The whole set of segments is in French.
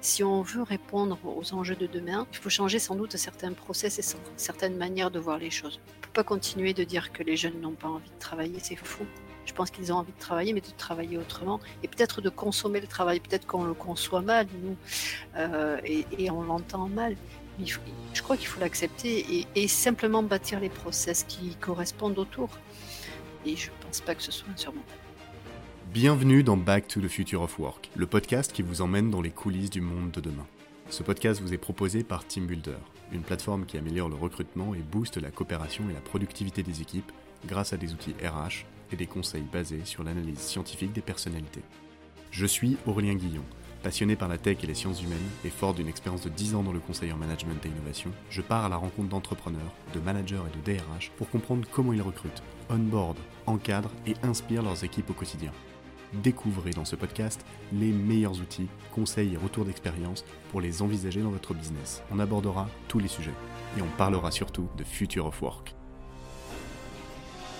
Si on veut répondre aux enjeux de demain, il faut changer sans doute certains process et certaines manières de voir les choses. On ne peut pas continuer de dire que les jeunes n'ont pas envie de travailler, c'est fou. Je pense qu'ils ont envie de travailler, mais de travailler autrement et peut-être de consommer le travail. Peut-être qu'on le conçoit mal, nous, euh, et, on l'entend mal. Mais je crois qu'il faut l'accepter et, simplement bâtir les process qui correspondent autour. Et je ne pense pas que ce soit insurmontable. Bienvenue dans Back to the Future of Work, le podcast qui vous emmène dans les coulisses du monde de demain. Ce podcast vous est proposé par TeamBuilder, une plateforme qui améliore le recrutement et booste la coopération et la productivité des équipes grâce à des outils RH et des conseils basés sur l'analyse scientifique des personnalités. Je suis Aurélien Guillon. Passionné par la tech et les sciences humaines et fort d'une expérience de 10 ans dans le conseil en management et innovation, je pars à la rencontre d'entrepreneurs, de managers et de DRH pour comprendre comment ils recrutent, onboard, encadrent et inspirent leurs équipes au quotidien. Découvrez dans ce podcast les meilleurs outils, conseils et retours d'expérience pour les envisager dans votre business. On abordera tous les sujets et on parlera surtout de Future of Work.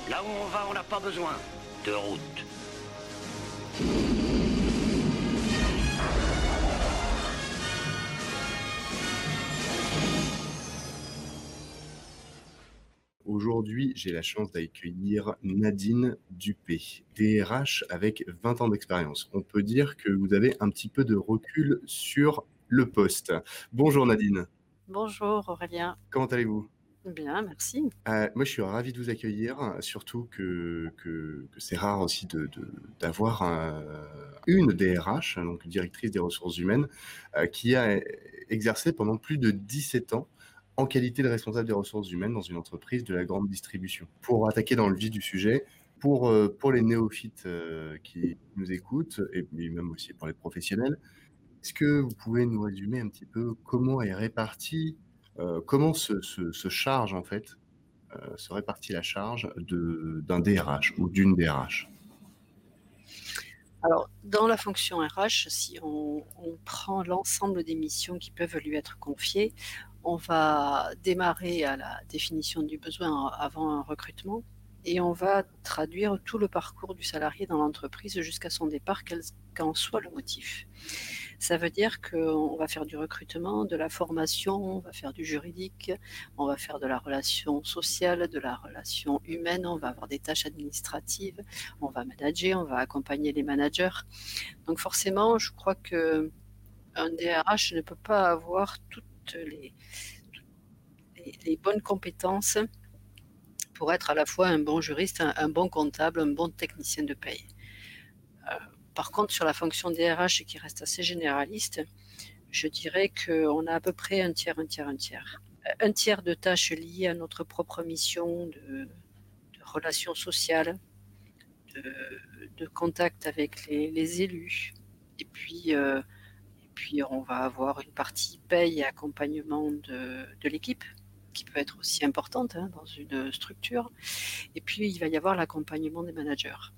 Là où on va, on n'a pas besoin de route. Aujourd'hui, j'ai la chance d'accueillir Nadine Dupé, DRH avec 20 ans d'expérience. On peut dire que vous avez un petit peu de recul sur le poste. Bonjour Nadine. Bonjour Aurélien. Comment allez-vous? Bien, merci. Euh, moi, je suis ravi de vous accueillir, surtout que, que, c'est rare aussi de, d'avoir une DRH, donc directrice des ressources humaines, euh, qui a exercé pendant plus de 17 ans en qualité de responsable des ressources humaines dans une entreprise de la grande distribution. Pour attaquer dans le vif du sujet, pour, euh, pour les néophytes qui nous écoutent, et même aussi pour les professionnels, est-ce que vous pouvez nous résumer un petit peu comment est répartie euh, comment se, charge en fait, euh, se répartit la charge d'un DRH ou d'une DRH alors, dans la fonction RH, si on, prend l'ensemble des missions qui peuvent lui être confiées, on va démarrer à la définition du besoin avant un recrutement et on va traduire tout le parcours du salarié dans l'entreprise jusqu'à son départ, quel qu'en soit le motif. Ça veut dire qu'on va faire du recrutement, de la formation, on va faire du juridique, on va faire de la relation sociale, de la relation humaine, on va avoir des tâches administratives, on va manager, on va accompagner les managers. Donc forcément, je crois que un DRH ne peut pas avoir toutes les, bonnes compétences pour être à la fois un bon juriste, un, bon comptable, un bon technicien de paye. Euh, par contre, sur la fonction DRH qui reste assez généraliste, je dirais qu'on a à peu près un tiers, un tiers, un tiers. Un tiers de tâches liées à notre propre mission de, relations sociales, de, contact avec les, élus. Et puis, euh, puis, on va avoir une partie paye et accompagnement de, l'équipe qui peut être aussi importante hein, dans une structure. Et puis, il va y avoir l'accompagnement des managers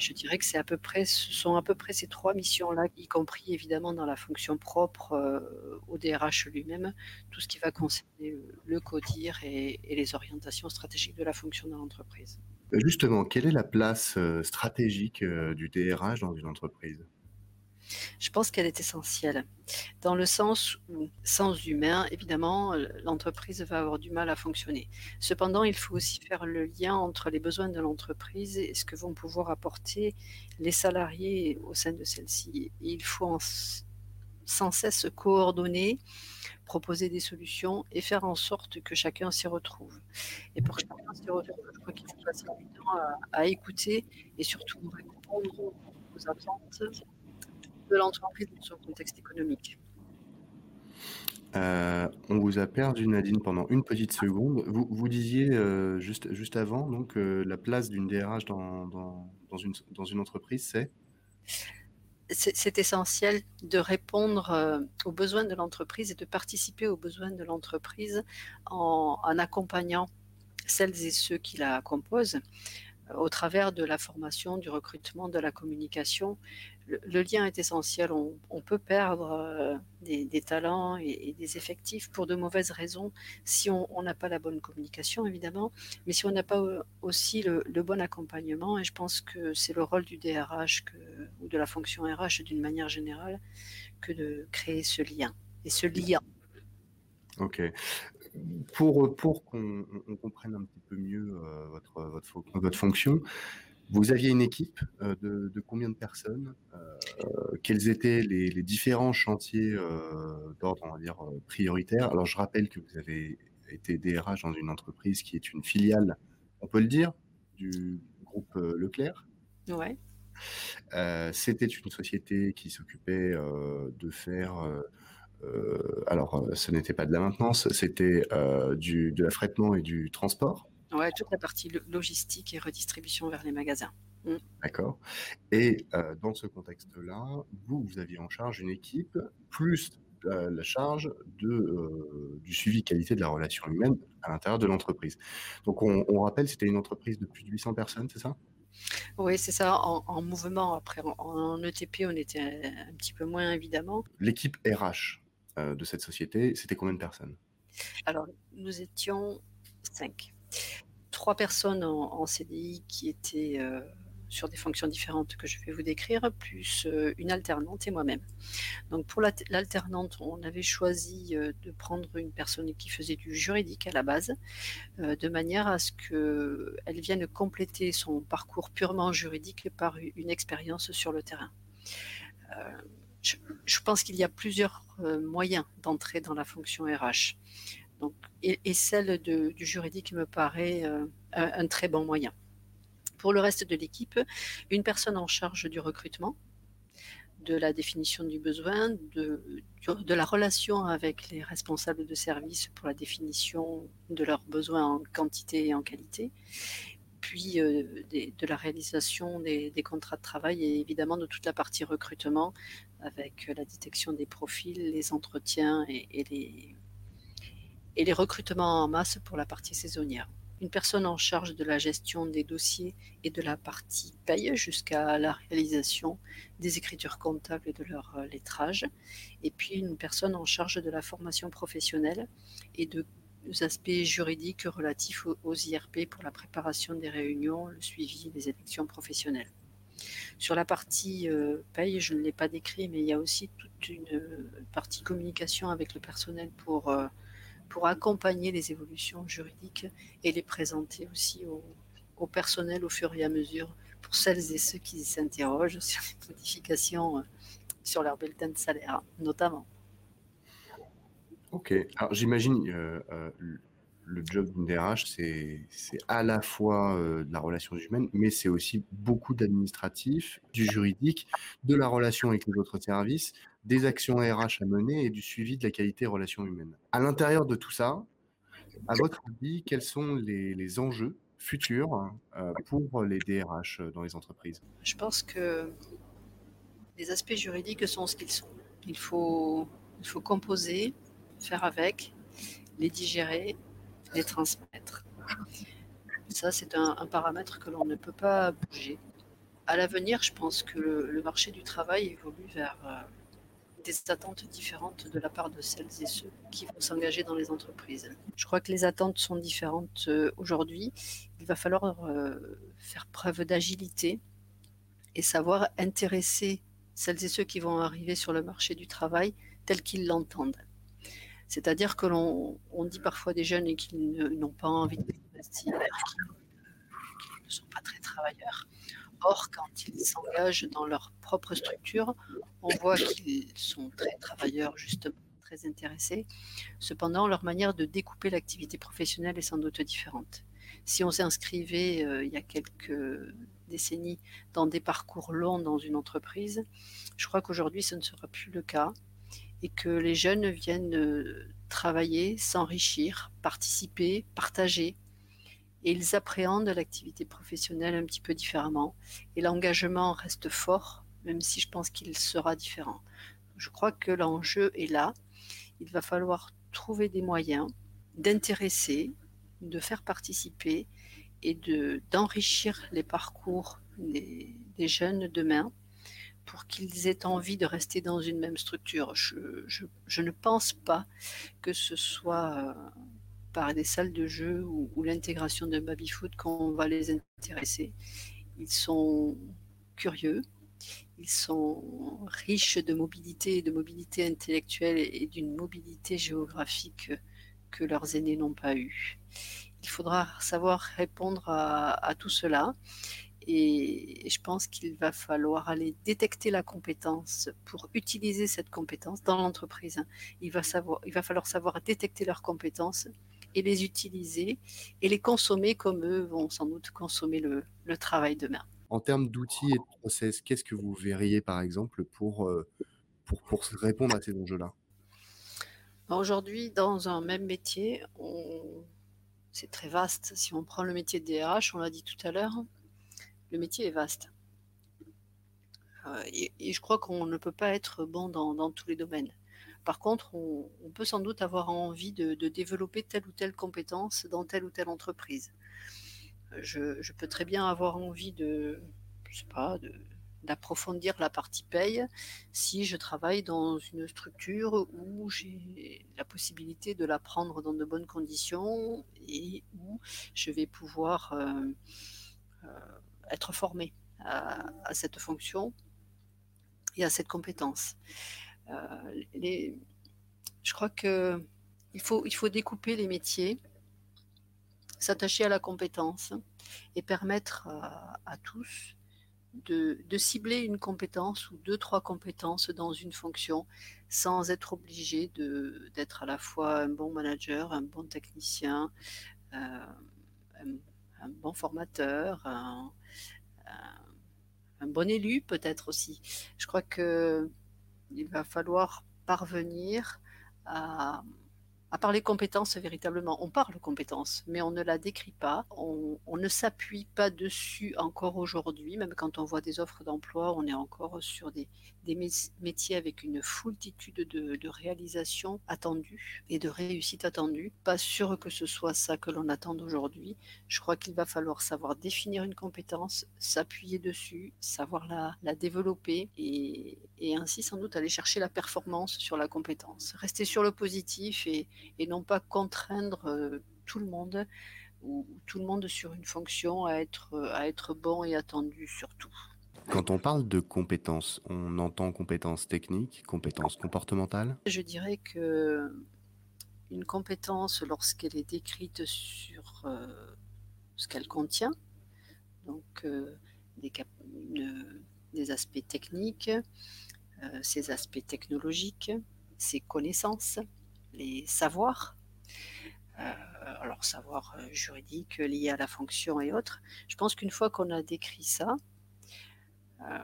je dirais que c'est à peu près, ce sont à peu près ces trois missions-là, y compris évidemment dans la fonction propre euh, au DRH lui-même, tout ce qui va concerner le CODIR et, les orientations stratégiques de la fonction dans l'entreprise. Justement, quelle est la place euh, stratégique euh, du DRH dans une entreprise? Je pense qu'elle est essentielle, dans le sens où, sans humain, évidemment, l'entreprise va avoir du mal à fonctionner. Cependant, il faut aussi faire le lien entre les besoins de l'entreprise et ce que vont pouvoir apporter les salariés au sein de celle-ci. Il faut sans cesse coordonner, proposer des solutions et faire en sorte que chacun s'y retrouve. Et pour que chacun s'y retrouve, je crois qu'il faut passer du temps à, à écouter et surtout répondre aux attentes de l'entreprise dans son contexte économique. Euh, on vous a perdu Nadine pendant une petite seconde. Vous, vous disiez euh, juste, juste avant donc euh, la place d'une DRH dans, dans, dans, une, dans une entreprise, c'est? C'est essentiel de répondre aux besoins de l'entreprise et de participer aux besoins de l'entreprise en, en, accompagnant celles et ceux qui la composent au travers de la formation, du recrutement, de la communication, le, lien est essentiel. On, peut perdre euh, des, talents et, des effectifs pour de mauvaises raisons si on n'a pas la bonne communication, évidemment, mais si on n'a pas euh, aussi le, bon accompagnement. Et je pense que c'est le rôle du DRH ou de la fonction RH d'une manière générale que de créer ce lien et ce lien. Ok. Pour, pour qu'on comprenne un petit peu mieux euh, votre, votre, votre fonction, vous aviez une équipe euh, de, combien de personnes euh, Quels étaient les, différents chantiers euh, d'ordre, on va dire, prioritaire? Alors, je rappelle que vous avez été DRH dans une entreprise qui est une filiale, on peut le dire, du groupe Leclerc. Ouais. C'était une société qui s'occupait de faire. alors, ce n'était pas de la maintenance, c'était du de l'affrètement et du transport. Ouais, toute la partie logistique et redistribution vers les magasins. Mm. D'accord. Et euh, dans ce contexte-là, vous, vous aviez en charge une équipe, plus la, charge de, euh, du suivi qualité de la relation humaine à l'intérieur de l'entreprise. Donc, on, rappelle, c'était une entreprise de plus de 800 personnes, c'est ça? Oui, c'est ça, en, mouvement. Après, en, ETP, on était un, petit peu moins, évidemment. L'équipe RH euh, de cette société, c'était combien de personnes? Alors, nous étions cinq trois personnes en, CDI qui étaient euh, sur des fonctions différentes que je vais vous décrire, plus euh, une alternante et moi-même. Donc pour l'alternante, on avait choisi euh, de prendre une personne qui faisait du juridique à la base, de manière à ce qu'elle vienne compléter son parcours purement juridique par une expérience sur le terrain. Je, pense qu'il y a plusieurs moyens d'entrer dans la fonction RH et, celle du juridique me paraît euh, un, très bon moyen. Pour le reste de l'équipe, une personne en charge du recrutement, de la définition du besoin, de, la relation avec les responsables de service pour la définition de leurs besoins en quantité et en qualité, puis euh, de la réalisation des, contrats de travail et évidemment de toute la partie recrutement avec la détection des profils, les entretiens et les, et les recrutements en masse pour la partie saisonnière. Une personne en charge de la gestion des dossiers et de la partie paye jusqu'à la réalisation des écritures comptables et de leur euh, lettrage. Et puis une personne en charge de la formation professionnelle et de aspects juridiques relatifs aux IRP pour la préparation des réunions, le suivi des élections professionnelles. Sur la partie euh, paye, je ne l'ai pas décrit, mais il y a aussi toute une euh, partie communication avec le personnel pour pour accompagner les évolutions juridiques et les présenter aussi au, personnel au fur et à mesure pour celles et ceux qui s'interrogent sur les modifications euh, sur leur bulletin de salaire, notamment. Ok, alors j'imagine euh, euh, le job d'une DRH, c'est à la fois de la relation humaine, mais c'est aussi beaucoup d'administratif, du juridique, de la relation avec les autres services, des actions RH à mener et du suivi de la qualité relations humaines. À l'intérieur de tout ça, à votre avis, quels sont les, enjeux futurs euh, pour les DRH dans les entreprises? Je pense que les aspects juridiques sont ce qu'ils sont. Il faut, il faut composer, faire avec, les digérer, les transmettre. Ça, c'est un, paramètre que l'on ne peut pas bouger. À l'avenir, je pense que le, marché du travail évolue vers euh, des attentes différentes de la part de celles et ceux qui vont s'engager dans les entreprises. Je crois que les attentes sont différentes euh, aujourd'hui. Il va falloir euh, faire preuve d'agilité et savoir intéresser celles et ceux qui vont arriver sur le marché du travail tels qu'ils l'entendent. C'est-à-dire que l'on on dit parfois des jeunes et qu'ils n'ont pas envie d'investir, qu'ils ne sont pas très travailleurs. Or, quand ils s'engagent dans leur propre structure, on voit qu'ils sont très travailleurs, justement, très intéressés. Cependant, leur manière de découper l'activité professionnelle est sans doute différente. Si on s'inscrivait euh, il y a quelques décennies dans des parcours longs dans une entreprise, je crois qu'aujourd'hui ce ne sera plus le cas et que les jeunes viennent euh, travailler, s'enrichir, participer, partager, et ils appréhendent l'activité professionnelle un petit peu différemment. Et l'engagement reste fort, même si je pense qu'il sera différent. Je crois que l'enjeu est là. Il va falloir trouver des moyens d'intéresser, de faire participer et de, d'enrichir les parcours des, jeunes demain pour qu'ils aient envie de rester dans une même structure. Je, je, ne pense pas que ce soit euh, par des salles de jeu ou, l'intégration de baby-foot qu'on va les intéresser. Ils sont curieux, ils sont riches de mobilité, de mobilité intellectuelle et d'une mobilité géographique que leurs aînés n'ont pas eu. Il faudra savoir répondre à, tout cela et je pense qu'il va falloir aller détecter la compétence pour utiliser cette compétence dans l'entreprise. Il il va falloir savoir détecter leurs compétences et les utiliser et les consommer comme eux vont sans doute consommer le, le travail demain. En termes d'outils et de process, qu'est-ce que vous verriez par exemple pour, euh, pour, pour répondre à ces enjeux-là? Aujourd'hui, dans un même métier, c'est très vaste. Si on prend le métier de DRH, on l'a dit tout à l'heure, le métier est vaste. Euh, et, je crois qu'on ne peut pas être bon dans, tous les domaines. Par contre, on, peut sans doute avoir envie de, développer telle ou telle compétence dans telle ou telle entreprise. Je, peux très bien avoir envie de, je d'approfondir la partie paye si je travaille dans une structure où j'ai la possibilité de l'apprendre dans de bonnes conditions et où je vais pouvoir euh, euh, être formé à, cette fonction et à cette compétence. Euh, je crois que il faut découper les métiers, s'attacher à la compétence et permettre à tous de, cibler une compétence ou deux, trois compétences dans une fonction sans être obligé d'être à la fois un bon manager, un bon technicien, euh, un, bon formateur, un, un bon élu peut-être aussi. Je crois que il va falloir parvenir à, à parler compétences véritablement. On parle compétences, mais on ne la décrit pas, on, ne s'appuie pas dessus encore aujourd'hui, même quand on voit des offres d'emploi, on est encore sur des, métiers avec une foultitude de, de réalisations attendues et de réussites attendues. Pas sûr que ce soit ça que l'on attend aujourd'hui. Je crois qu'il va falloir savoir définir une compétence, s'appuyer dessus, savoir la, développer et ainsi sans doute aller chercher la performance sur la compétence. Rester sur le positif et, et non pas contraindre euh, tout le monde ou tout le monde sur une fonction à être, à être bon et attendu surtout. Quand on parle de compétences, on entend compétences techniques, compétences comportementales? Je dirais que une compétence, lorsqu'elle est décrite sur euh, ce qu'elle contient, donc euh, des, des, aspects techniques, ses aspects technologiques, ses connaissances, les savoirs, euh, alors savoir euh, juridique lié à la fonction et autres. Je pense qu'une fois qu'on a décrit ça, euh,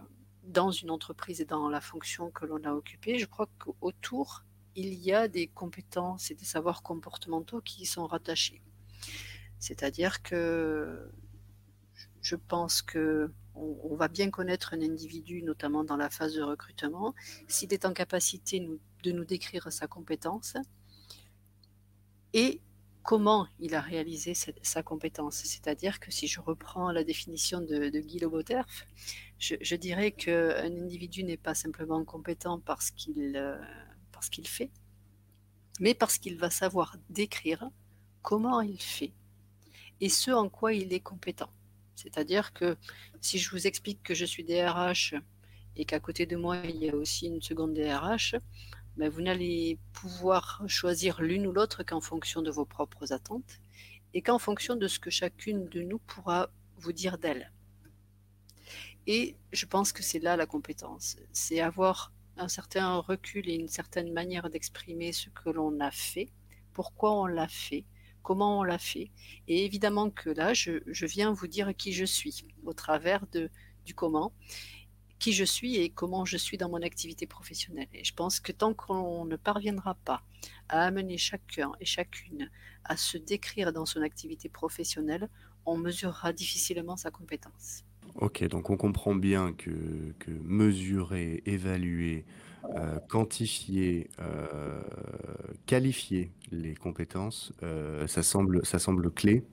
dans une entreprise et dans la fonction que l'on a occupée, je crois qu'autour, il y a des compétences et des savoirs comportementaux qui y sont rattachés. C'est-à-dire que je pense que on, va bien connaître un individu, notamment dans la phase de recrutement, s'il est en capacité de nous décrire sa compétence et comment il a réalisé sa compétence? C'est-à-dire que si je reprends la définition de, Guy Loboterf, je, dirais qu'un individu n'est pas simplement compétent parce qu'il euh, parce qu'il fait, mais parce qu'il va savoir décrire comment il fait et ce en quoi il est compétent. C'est-à-dire que si je vous explique que je suis DRH et qu'à côté de moi, il y a aussi une seconde DRH, ben vous n'allez pouvoir choisir l'une ou l'autre qu'en fonction de vos propres attentes et qu'en fonction de ce que chacune de nous pourra vous dire d'elle. Et je pense que c'est là la compétence, c'est avoir un certain recul et une certaine manière d'exprimer ce que l'on a fait, pourquoi on l'a fait, comment on l'a fait. Et évidemment que là, je, viens vous dire qui je suis au travers du comment, qui je suis et comment je suis dans mon activité professionnelle. Et je pense que tant qu'on ne parviendra pas à amener chacun et chacune à se décrire dans son activité professionnelle, on mesurera difficilement sa compétence. Ok, donc on comprend bien que, que mesurer, évaluer, euh, quantifier, euh, qualifier les compétences, euh, ça semble ça semble clé,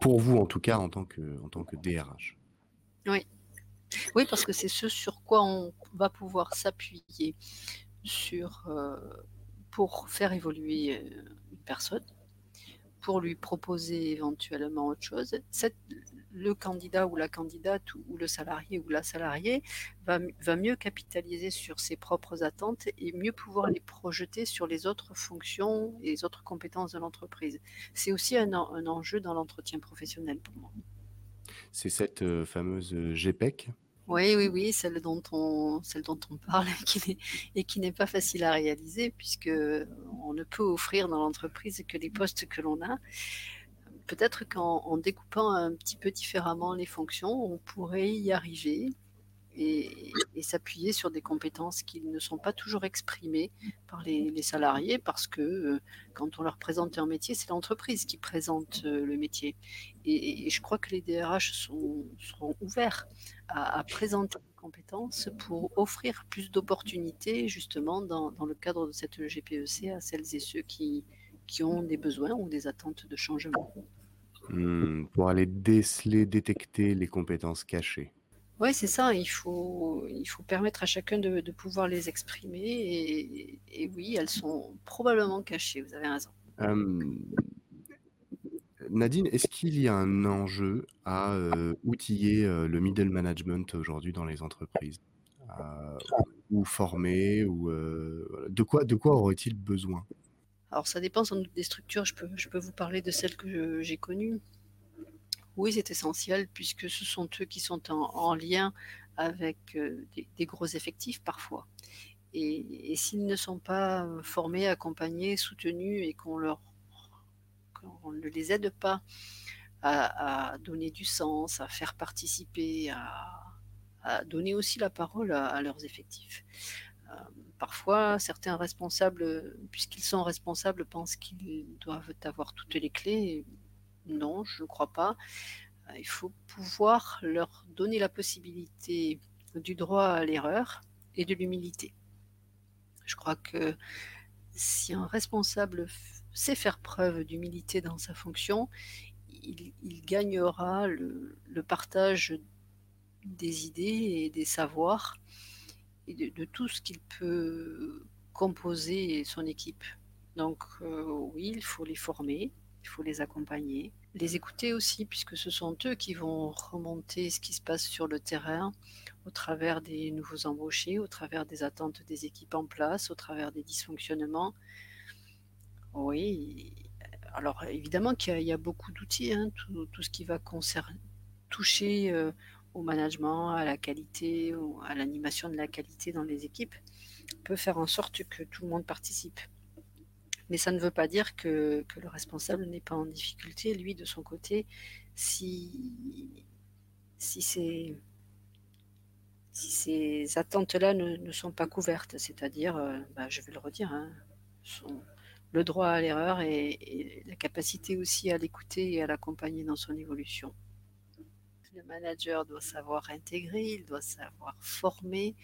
pour vous en tout cas en tant que en tant que DRH. Oui, Oui, parce que c'est ce sur quoi on va pouvoir s'appuyer euh, pour faire évoluer euh, une personne, pour lui proposer éventuellement autre chose. Le candidat ou la candidate ou, le salarié ou la salariée va, mieux capitaliser sur ses propres attentes et mieux pouvoir les projeter sur les autres fonctions et les autres compétences de l'entreprise. C'est aussi un, enjeu dans l'entretien professionnel pour moi. C'est cette euh, fameuse GPEC oui, oui, oui, celle dont on, celle dont on parle et qui n'est pas facile à réaliser puisque on ne peut offrir dans l'entreprise que les postes que l'on a. Peut-être qu'en découpant un petit peu différemment les fonctions, on pourrait y arriver et, s'appuyer sur des compétences qui ne sont pas toujours exprimées par les, salariés parce que euh, quand on leur présente un métier, c'est l'entreprise qui présente euh, le métier. Et, je crois que les DRH seront ouverts à, présenter des compétences pour offrir plus d'opportunités justement dans, dans, le cadre de cette GPEC à celles et ceux qui, qui ont des besoins ou des attentes de changement. Hmm, pour aller déceler, détecter les compétences cachées. Oui, c'est ça. Il faut, il faut permettre à chacun de, pouvoir les exprimer. Et, oui, elles sont probablement cachées. Vous avez raison. Nadine, est-ce qu'il y a un enjeu à euh, outiller euh, le middle management aujourd'hui dans les entreprises ou former ou euh, de quoi de quoi aurait-il besoin? Alors ça dépend sans doute des structures. Je peux, je peux vous parler de celles que j'ai connues. Oui, c'est essentiel puisque ce sont eux qui sont en, lien avec euh, des, gros effectifs parfois. Et, s'ils ne sont pas euh, formés, accompagnés, soutenus et qu'on ne les aide pas à, donner du sens, à faire participer, à, donner aussi la parole à, leurs effectifs. Euh, parfois, certains responsables, puisqu'ils sont responsables, pensent qu'ils doivent avoir toutes les clés non, je ne crois pas. Euh, il faut pouvoir leur donner la possibilité du droit à l'erreur et de l'humilité. Je crois que si un responsable sait faire preuve d'humilité dans sa fonction, il, gagnera le, partage des idées et des savoirs et de, tout ce qu'il peut composer son équipe. Donc euh, oui, il faut les former, il faut les accompagner, les écouter aussi, puisque ce sont eux qui vont remonter ce qui se passe sur le terrain au travers des nouveaux embauchés, au travers des attentes des équipes en place, au travers des dysfonctionnements. Oui, alors évidemment qu'il y, a beaucoup d'outils, hein, tout, ce qui va toucher euh, au management, à la qualité, à l'animation de la qualité dans les équipes, peut faire en sorte que tout le monde participe. Mais ça ne veut pas dire que, le responsable n'est pas en difficulté, lui, de son côté, si, si si ces attentes-là ne, sont pas couvertes. C'est-à-dire, euh, bah, je vais le redire, hein, le droit à l'erreur et, la capacité aussi à l'écouter et à l'accompagner dans son évolution. Le manager doit savoir intégrer, il doit savoir former,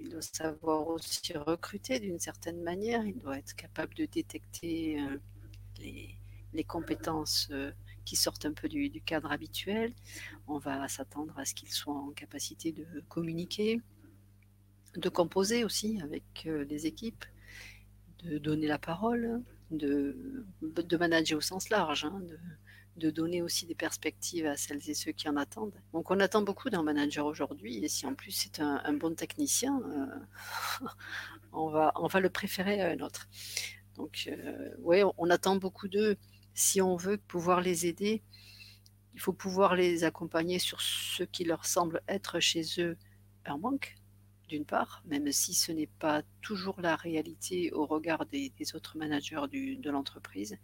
il doit savoir aussi recruter d'une certaine manière. Il doit être capable de détecter euh, les, compétences euh, qui sortent un peu du, cadre habituel. On va s'attendre à ce qu'il soit en capacité de communiquer, de composer aussi avec euh, les équipes, de donner la parole, de, de manager au sens large, hein, de donner aussi des perspectives à celles et ceux qui en attendent. Donc on attend beaucoup d'un manager aujourd'hui, et si en plus c'est un, bon technicien, euh, on, va, on va le préférer à un autre. Donc euh, oui, on, attend beaucoup d'eux. Si on veut pouvoir les aider, il faut pouvoir les accompagner sur ce qui leur semble être chez eux un manque, d'une part, même si ce n'est pas toujours la réalité au regard des, autres managers de l'entreprise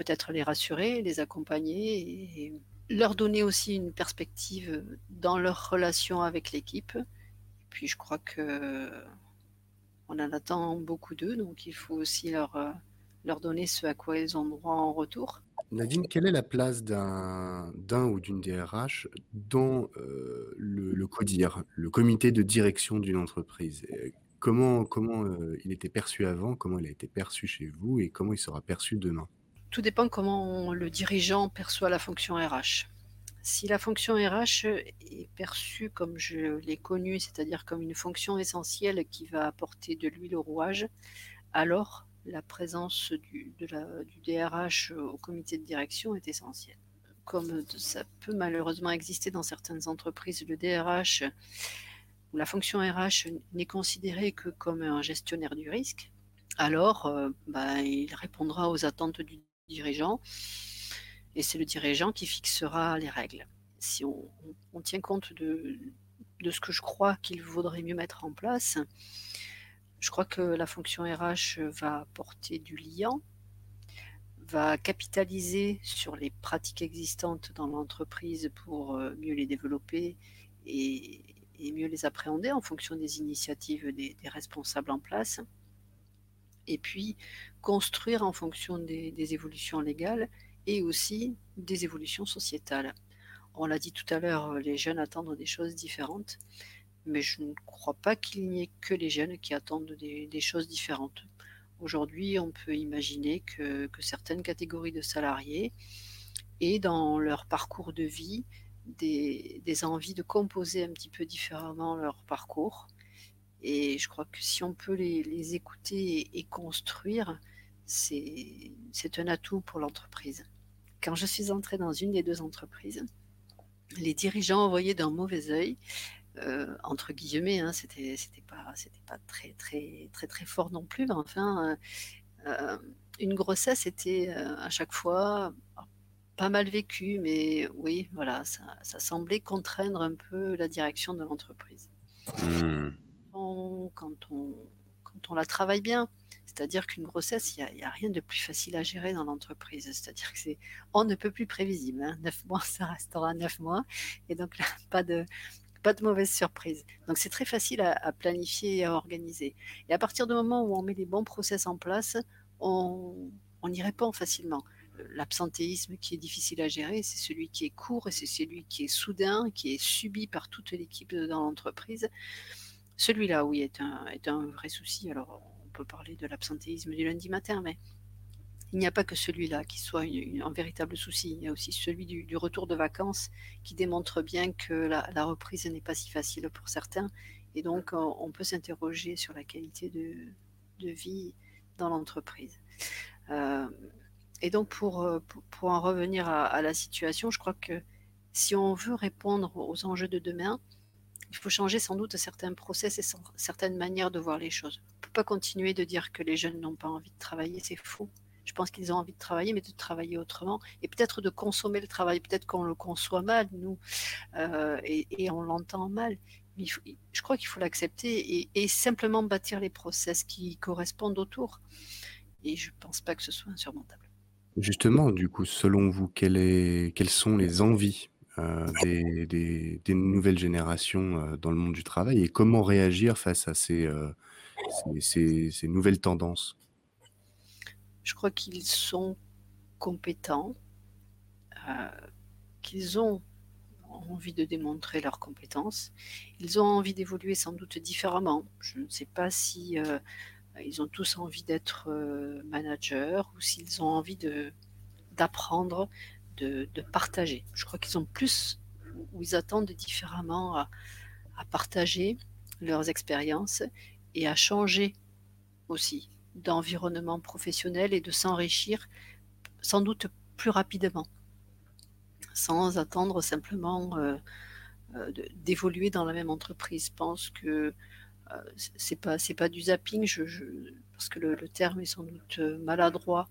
peut-être les rassurer, les accompagner et leur donner aussi une perspective dans leur relation avec l'équipe. Et puis je crois que on en attend beaucoup d'eux, donc il faut aussi leur, leur donner ce à quoi ils ont droit en retour. Nadine, quelle est la place d'un ou d'une DRH dans euh, le, CODIR, le comité de direction d'une entreprise? Comment, comment euh, il était perçu avant, comment il a été perçu chez vous et comment il sera perçu demain? Tout dépend comment le dirigeant perçoit la fonction RH. Si la fonction RH est perçue comme je l'ai connue, c'est-à-dire comme une fonction essentielle qui va apporter de l'huile au rouage, alors la présence du, DRH au comité de direction est essentielle. Comme ça peut malheureusement exister dans certaines entreprises, le DRH où la fonction RH n'est considérée que comme un gestionnaire du risque, alors euh, bah, il répondra aux attentes du dirigeant et c'est le dirigeant qui fixera les règles. Si on, tient compte de, ce que je crois qu'il vaudrait mieux mettre en place, je crois que la fonction RH va apporter du liant, va capitaliser sur les pratiques existantes dans l'entreprise pour euh, mieux les développer et mieux les appréhender en fonction des initiatives des, responsables en place. Et puis construire en fonction des, évolutions légales et aussi des évolutions sociétales. On l'a dit tout à l'heure, les jeunes attendent des choses différentes, mais je ne crois pas qu'il n'y ait que les jeunes qui attendent des, choses différentes. Aujourd'hui, on peut imaginer que, certaines catégories de salariés aient dans leur parcours de vie des, envies de composer un petit peu différemment leur parcours. Et je crois que si on peut les, écouter et, construire, c'est un atout pour l'entreprise. Quand je suis entrée dans une des deux entreprises, les dirigeants envoyaient d'un mauvais œil, euh, entre guillemets, hein, c'était pas, très, très, très, fort non plus, mais enfin, euh, euh, une grossesse était à chaque fois, pas mal vécu, mais oui, voilà, ça, semblait contraindre un peu la direction de l'entreprise. Mmh. Quand on, quand on la travaille bien, c'est-à-dire qu'une grossesse, il n'y a, rien de plus facile à gérer dans l'entreprise. C'est-à-dire que c'est on ne peut plus prévisible. Hein. Neuf mois, ça restera neuf mois. Et donc pas de, pas de mauvaise surprise. Donc c'est très facile à, à, planifier et à organiser. Et à partir du moment où on met les bons process en place, on, on y répond facilement l'absentéisme qui est difficile à gérer, c'est celui qui est court et c'est celui qui est soudain, qui est subi par toute l'équipe dans l'entreprise. Celui-là, oui, est un, vrai souci. Alors, on peut parler de l'absentéisme du lundi matin, mais il n'y a pas que celui-là qui soit un véritable souci. Il y a aussi celui du, retour de vacances qui démontre bien que la, reprise n'est pas si facile pour certains. Et donc, on, peut s'interroger sur la qualité de, vie dans l'entreprise. Euh, et donc, pour, pour, en revenir à, la situation, je crois que si on veut répondre aux enjeux de demain, il faut changer sans doute certains process et certaines manières de voir les choses. On ne peut pas continuer de dire que les jeunes n'ont pas envie de travailler, c'est faux. Je pense qu'ils ont envie de travailler, mais de travailler autrement et peut-être de consommer le travail. Peut-être qu'on le conçoit mal, nous, euh, et, on l'entend mal. Je crois qu'il faut l'accepter et, et, simplement bâtir les process qui correspondent autour. Et je ne pense pas que ce soit insurmontable. Justement, du coup, selon vous, quelles sont les envies euh, des, nouvelles générations euh, dans le monde du travail et comment réagir face à ces, euh, nouvelles tendances? Je crois qu'ils sont compétents, qu'ils ont envie de démontrer leurs compétences, ils ont envie d'évoluer sans doute différemment. Je ne sais pas si ils ont tous envie d'être managers ou s'ils ont envie d'apprendre, de, partager. Je crois qu'ils ont plus ou ils attendent différemment à, partager leurs expériences et à changer aussi d'environnement professionnel et de s'enrichir sans doute plus rapidement, sans attendre simplement euh, euh, d'évoluer dans la même entreprise. Je pense que euh, c'est pas du zapping, parce que le, terme est sans doute euh, maladroit.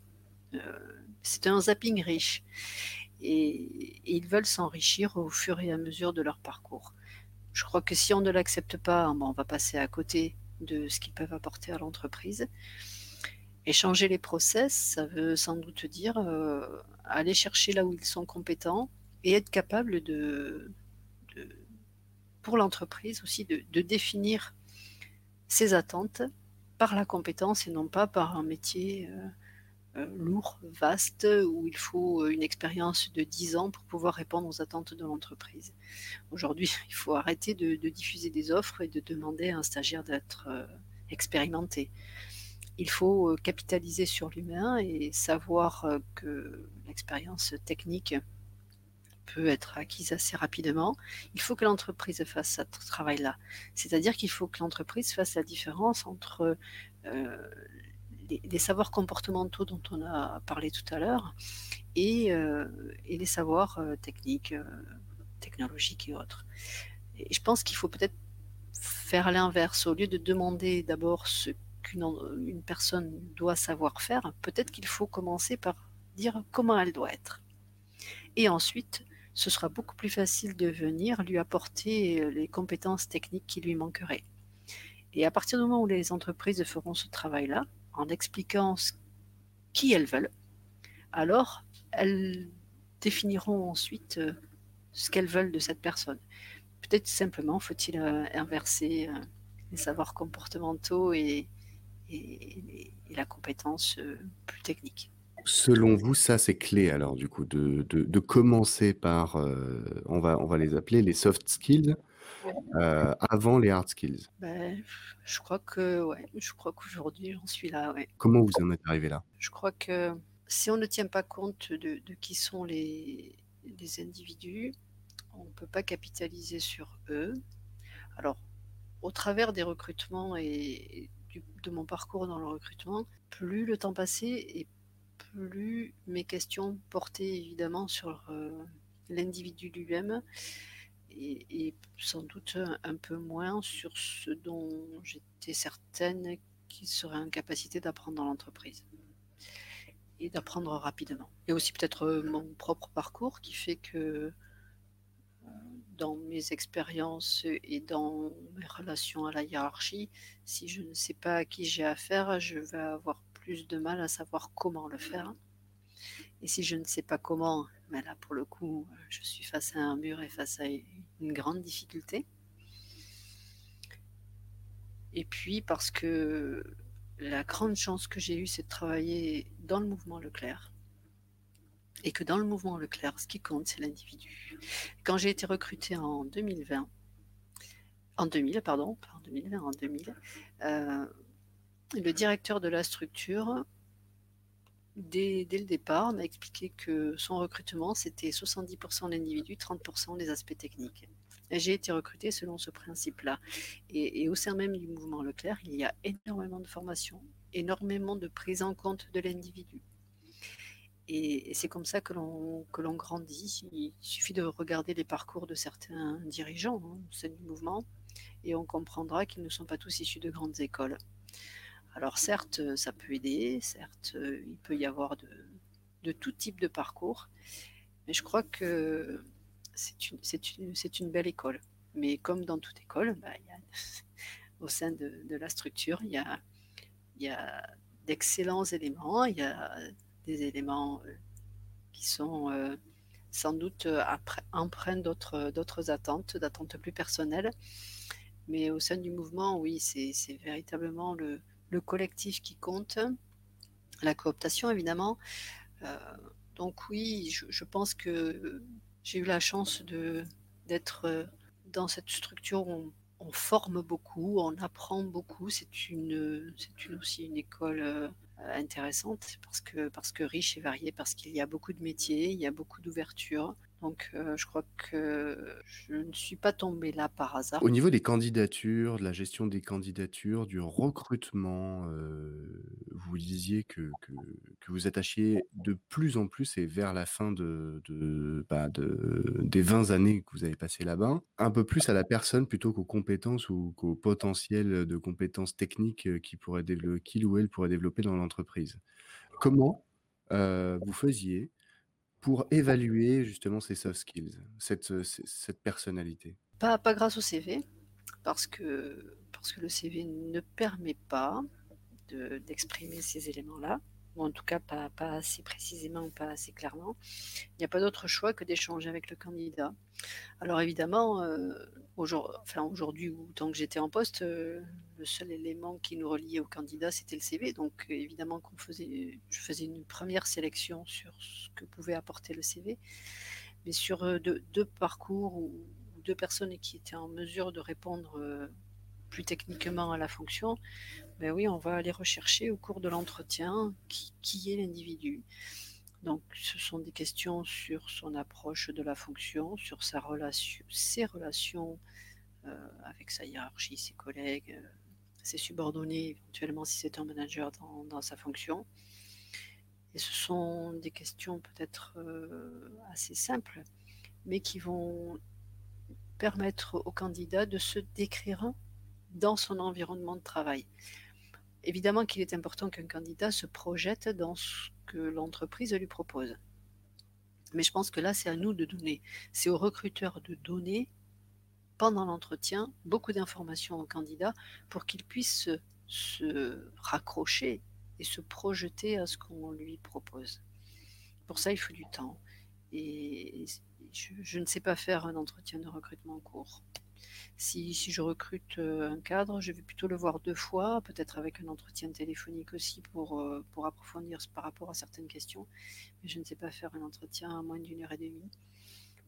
C'est un zapping riche et, ils veulent s'enrichir au fur et à mesure de leur parcours. Je crois que si on ne l'accepte pas, on va passer à côté de ce qu'ils peuvent apporter à l'entreprise. Et changer les process, ça veut sans doute dire aller chercher là où ils sont compétents et être capable de, pour l'entreprise aussi, de, définir ses attentes par la compétence et non pas par un métier euh, euh, lourd, vaste, où il faut une expérience de 10 ans pour pouvoir répondre aux attentes de l'entreprise. Aujourd'hui, il faut arrêter de, diffuser des offres et de demander à un stagiaire d'être euh, expérimenté. Il faut capitaliser sur l'humain et savoir que l'expérience technique peut être acquise assez rapidement. Il faut que l'entreprise fasse ce travail-là. C'est-à-dire qu'il faut que l'entreprise fasse la différence entre euh, les, savoirs comportementaux dont on a parlé tout à l'heure et, euh, les savoirs euh, techniques, technologiques et autres. Et je pense qu'il faut peut-être faire l'inverse. Au lieu de demander d'abord ce qu'une personne doit savoir faire, peut-être qu'il faut commencer par dire comment elle doit être. Et ensuite, ce sera beaucoup plus facile de venir lui apporter euh, les compétences techniques qui lui manqueraient. Et à partir du moment où les entreprises feront ce travail-là, en expliquant qui elles veulent, alors elles définiront ensuite euh, ce qu'elles veulent de cette personne. Peut-être simplement faut-il euh, inverser les savoirs comportementaux et, la compétence plus technique. Selon vous, ça, c'est clé alors du coup de de commencer par, euh, on va on va les appeler les soft skills, euh, avant les hard skills? Ben, je crois que ouais, je crois qu'aujourd'hui j'en suis là, ouais. Comment vous en êtes arrivé là? Je crois que si on ne tient pas compte de de qui sont les les individus, on ne peut pas capitaliser sur eux. Alors, au travers des recrutements et de mon parcours dans le recrutement, plus le temps passait et plus mes questions portaient évidemment sur euh, l'individu lui-même et, sans doute un, peu moins sur ce dont j'étais certaine qu'il serait en capacité d'apprendre dans l'entreprise et d'apprendre rapidement. Et aussi peut-être euh, mon propre parcours qui fait que euh, dans mes expériences et dans mes relations à la hiérarchie, si je ne sais pas à qui j'ai affaire, je vais avoir plus de mal à savoir comment le faire. Et si je ne sais pas comment, mais là pour le coup, je suis face à un mur et face à une grande difficulté. Et puis parce que la grande chance que j'ai eue, c'est de travailler dans le mouvement Leclerc. Et que dans le mouvement Leclerc, ce qui compte, c'est l'individu. Quand j'ai été recrutée en 2020, en 2000, pardon, pas en 2020, en 2000, euh, le directeur de la structure, dès, le départ, m'a expliqué que son recrutement, c'était 70% l'individu, 30% les aspects techniques. J'ai été recrutée selon ce principe-là. Et, au sein même du mouvement Leclerc, il y a énormément de formation, énormément de prise en compte de l'individu. Et, c'est comme ça que l'on grandit. Il suffit de regarder les parcours de certains dirigeants hein, au sein du mouvement et on comprendra qu'ils ne sont pas tous issus de grandes écoles. Alors certes, euh, ça peut aider, certes, euh, il peut y avoir de, tout type de parcours, mais je crois que c'est une, belle école. Mais comme dans toute école, bah, au sein de, la structure, il y a, d'excellents éléments, il y a des éléments euh, qui sont sans doute empreints d'autres attentes, d'attentes plus personnelles. Mais au sein du mouvement, oui, c'est véritablement le, le collectif qui compte, la cooptation évidemment. Euh, donc oui, je, pense que j'ai eu la chance d'être euh, dans cette structure où on, forme beaucoup, on apprend beaucoup. C'est une, aussi une école euh, intéressante parce que, parce que riche et variée, parce qu'il y a beaucoup de métiers, il y a beaucoup d'ouverture. Donc euh, je crois que je ne suis pas tombée là par hasard. Au niveau des candidatures, de la gestion des candidatures, du recrutement, euh, vous disiez que, que, vous attachiez de plus en plus et vers la fin de, de, bah, de, des 20 années que vous avez passées là-bas, un peu plus à la personne plutôt qu'aux compétences ou qu'au potentiel de compétences techniques euh, qu'il pourrait développer, qu'il ou elle pourrait développer dans l'entreprise. Comment vous faisiez pour évaluer justement ces soft skills, cette, cette personnalité? Pas, pas grâce au CV, parce que, parce que le CV ne permet pas d'exprimer ces éléments-là ou en tout cas pas, assez précisément pas assez clairement, il n'y a pas d'autre choix que d'échanger avec le candidat. Alors évidemment, euh, aujourd'hui ou tant que j'étais en poste, euh, le seul élément qui nous reliait au candidat, c'était le CV. Donc évidemment faisait, je faisais une première sélection sur ce que pouvait apporter le CV. Mais sur euh, deux, parcours ou deux personnes qui étaient en mesure de répondre plus techniquement à la fonction, ben oui, on va aller rechercher au cours de l'entretien qui, est l'individu. Donc, ce sont des questions sur son approche de la fonction, sur sa relation, ses relations euh, avec sa hiérarchie, ses collègues, euh, ses subordonnés, éventuellement si c'est un manager dans, sa fonction. Et ce sont des questions peut-être euh, assez simples, mais qui vont permettre au candidat de se décrire dans son environnement de travail. Évidemment qu'il est important qu'un candidat se projette dans ce que l'entreprise lui propose. Mais je pense que là, c'est à nous de donner. C'est au recruteur de donner pendant l'entretien beaucoup d'informations au candidat pour qu'il puisse se, raccrocher et se projeter à ce qu'on lui propose. Pour ça, il faut du temps. Et je, je, ne sais pas faire un entretien de recrutement court. Si, je recrute euh, un cadre, je vais plutôt le voir deux fois, peut-être avec un entretien téléphonique aussi pour, euh, pour approfondir par rapport à certaines questions. Mais je ne sais pas faire un entretien à moins d'une heure et demie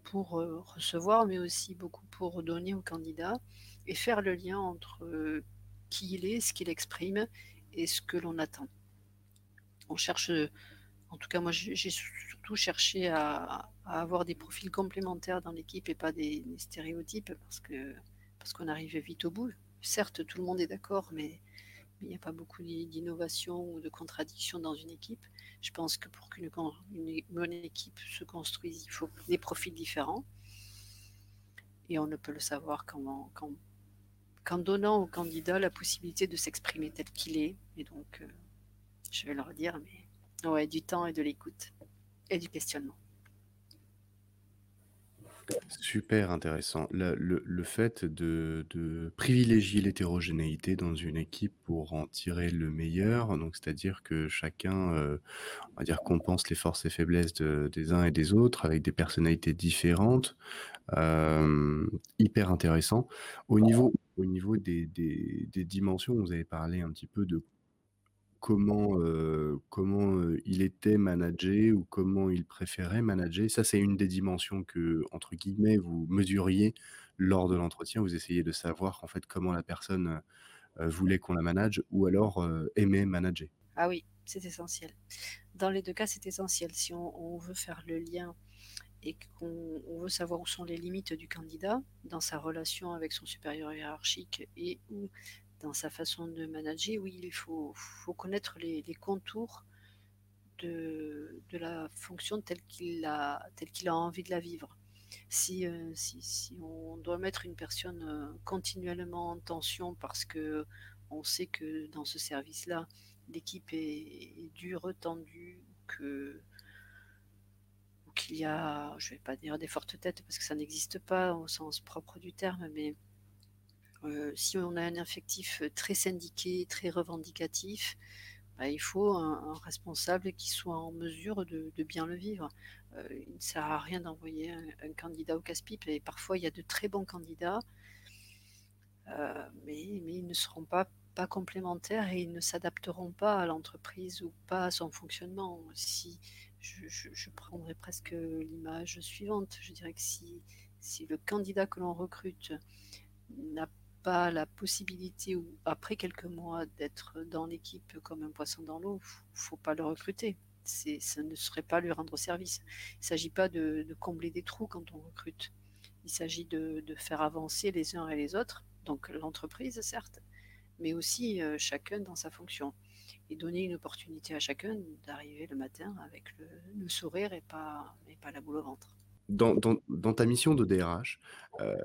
pour euh, recevoir, mais aussi beaucoup pour donner au candidat et faire le lien entre qui il est, ce qu'il exprime et ce que l'on attend. On cherche, en tout cas moi j'ai surtout cherché à, avoir des profils complémentaires dans l'équipe et pas des, stéréotypes parce que parce qu'on arrive vite au bout. Certes, tout le monde est d'accord, mais il n'y a pas beaucoup d'innovation ou de contradictions dans une équipe. Je pense que pour qu'une bonne équipe se construise, il faut des profils différents. Et on ne peut le savoir qu'en donnant au candidat la possibilité de s'exprimer tel qu'il est. Et donc, euh, je vais leur dire, mais ouais, du temps et de l'écoute et du questionnement. Super intéressant. Le, fait de, de privilégier l'hétérogénéité dans une équipe pour en tirer le meilleur, donc c'est-à-dire que chacun, euh, on va dire, compense les forces et faiblesses des uns et des autres avec des personnalités différentes, euh, hyper intéressant. Au niveau, au niveau des, des dimensions, vous avez parlé un petit peu de comment, comment, il était managé ou comment il préférait manager. Ça, c'est une des dimensions que, entre guillemets, vous mesuriez lors de l'entretien. Vous essayez de savoir, en fait, comment la personne, voulait qu'on la manage ou alors, aimait manager. Ah oui, c'est essentiel. Dans les deux cas, c'est essentiel. Si on veut faire le lien et qu'on veut savoir où sont les limites du candidat dans sa relation avec son supérieur hiérarchique et où dans sa façon de manager, oui, il faut, connaître les, contours de, la fonction telle qu'il a, telle qu'il a envie de la vivre. Si, euh, on doit mettre une personne euh, continuellement en tension parce que on sait que dans ce service-là, l'équipe est, dure, tendue, que qu'il y a, je ne vais pas dire des fortes têtes parce que ça n'existe pas au sens propre du terme, mais si on a un effectif très syndiqué, très revendicatif, bah, il faut un, responsable qui soit en mesure de, bien le vivre. Euh, il ne sert à rien d'envoyer un, candidat au casse-pipe, et parfois il y a de très bons candidats, euh, mais, ils ne seront pas, complémentaires et ils ne s'adapteront pas à l'entreprise ou pas à son fonctionnement. Si, je, je prendrais presque l'image suivante, je dirais que si, si le candidat que l'on recrute n'a pas la possibilité, ou après quelques mois, d'être dans l'équipe comme un poisson dans l'eau, faut pas le recruter. C'est, ça ne serait pas lui rendre service. Il ne s'agit pas de, combler des trous quand on recrute. Il s'agit de, faire avancer les uns et les autres, donc l'entreprise certes, mais aussi euh, chacun dans sa fonction. Et donner une opportunité à chacun d'arriver le matin avec le, sourire et pas, et pas la boule au ventre. Dans, ta mission de DRH, euh,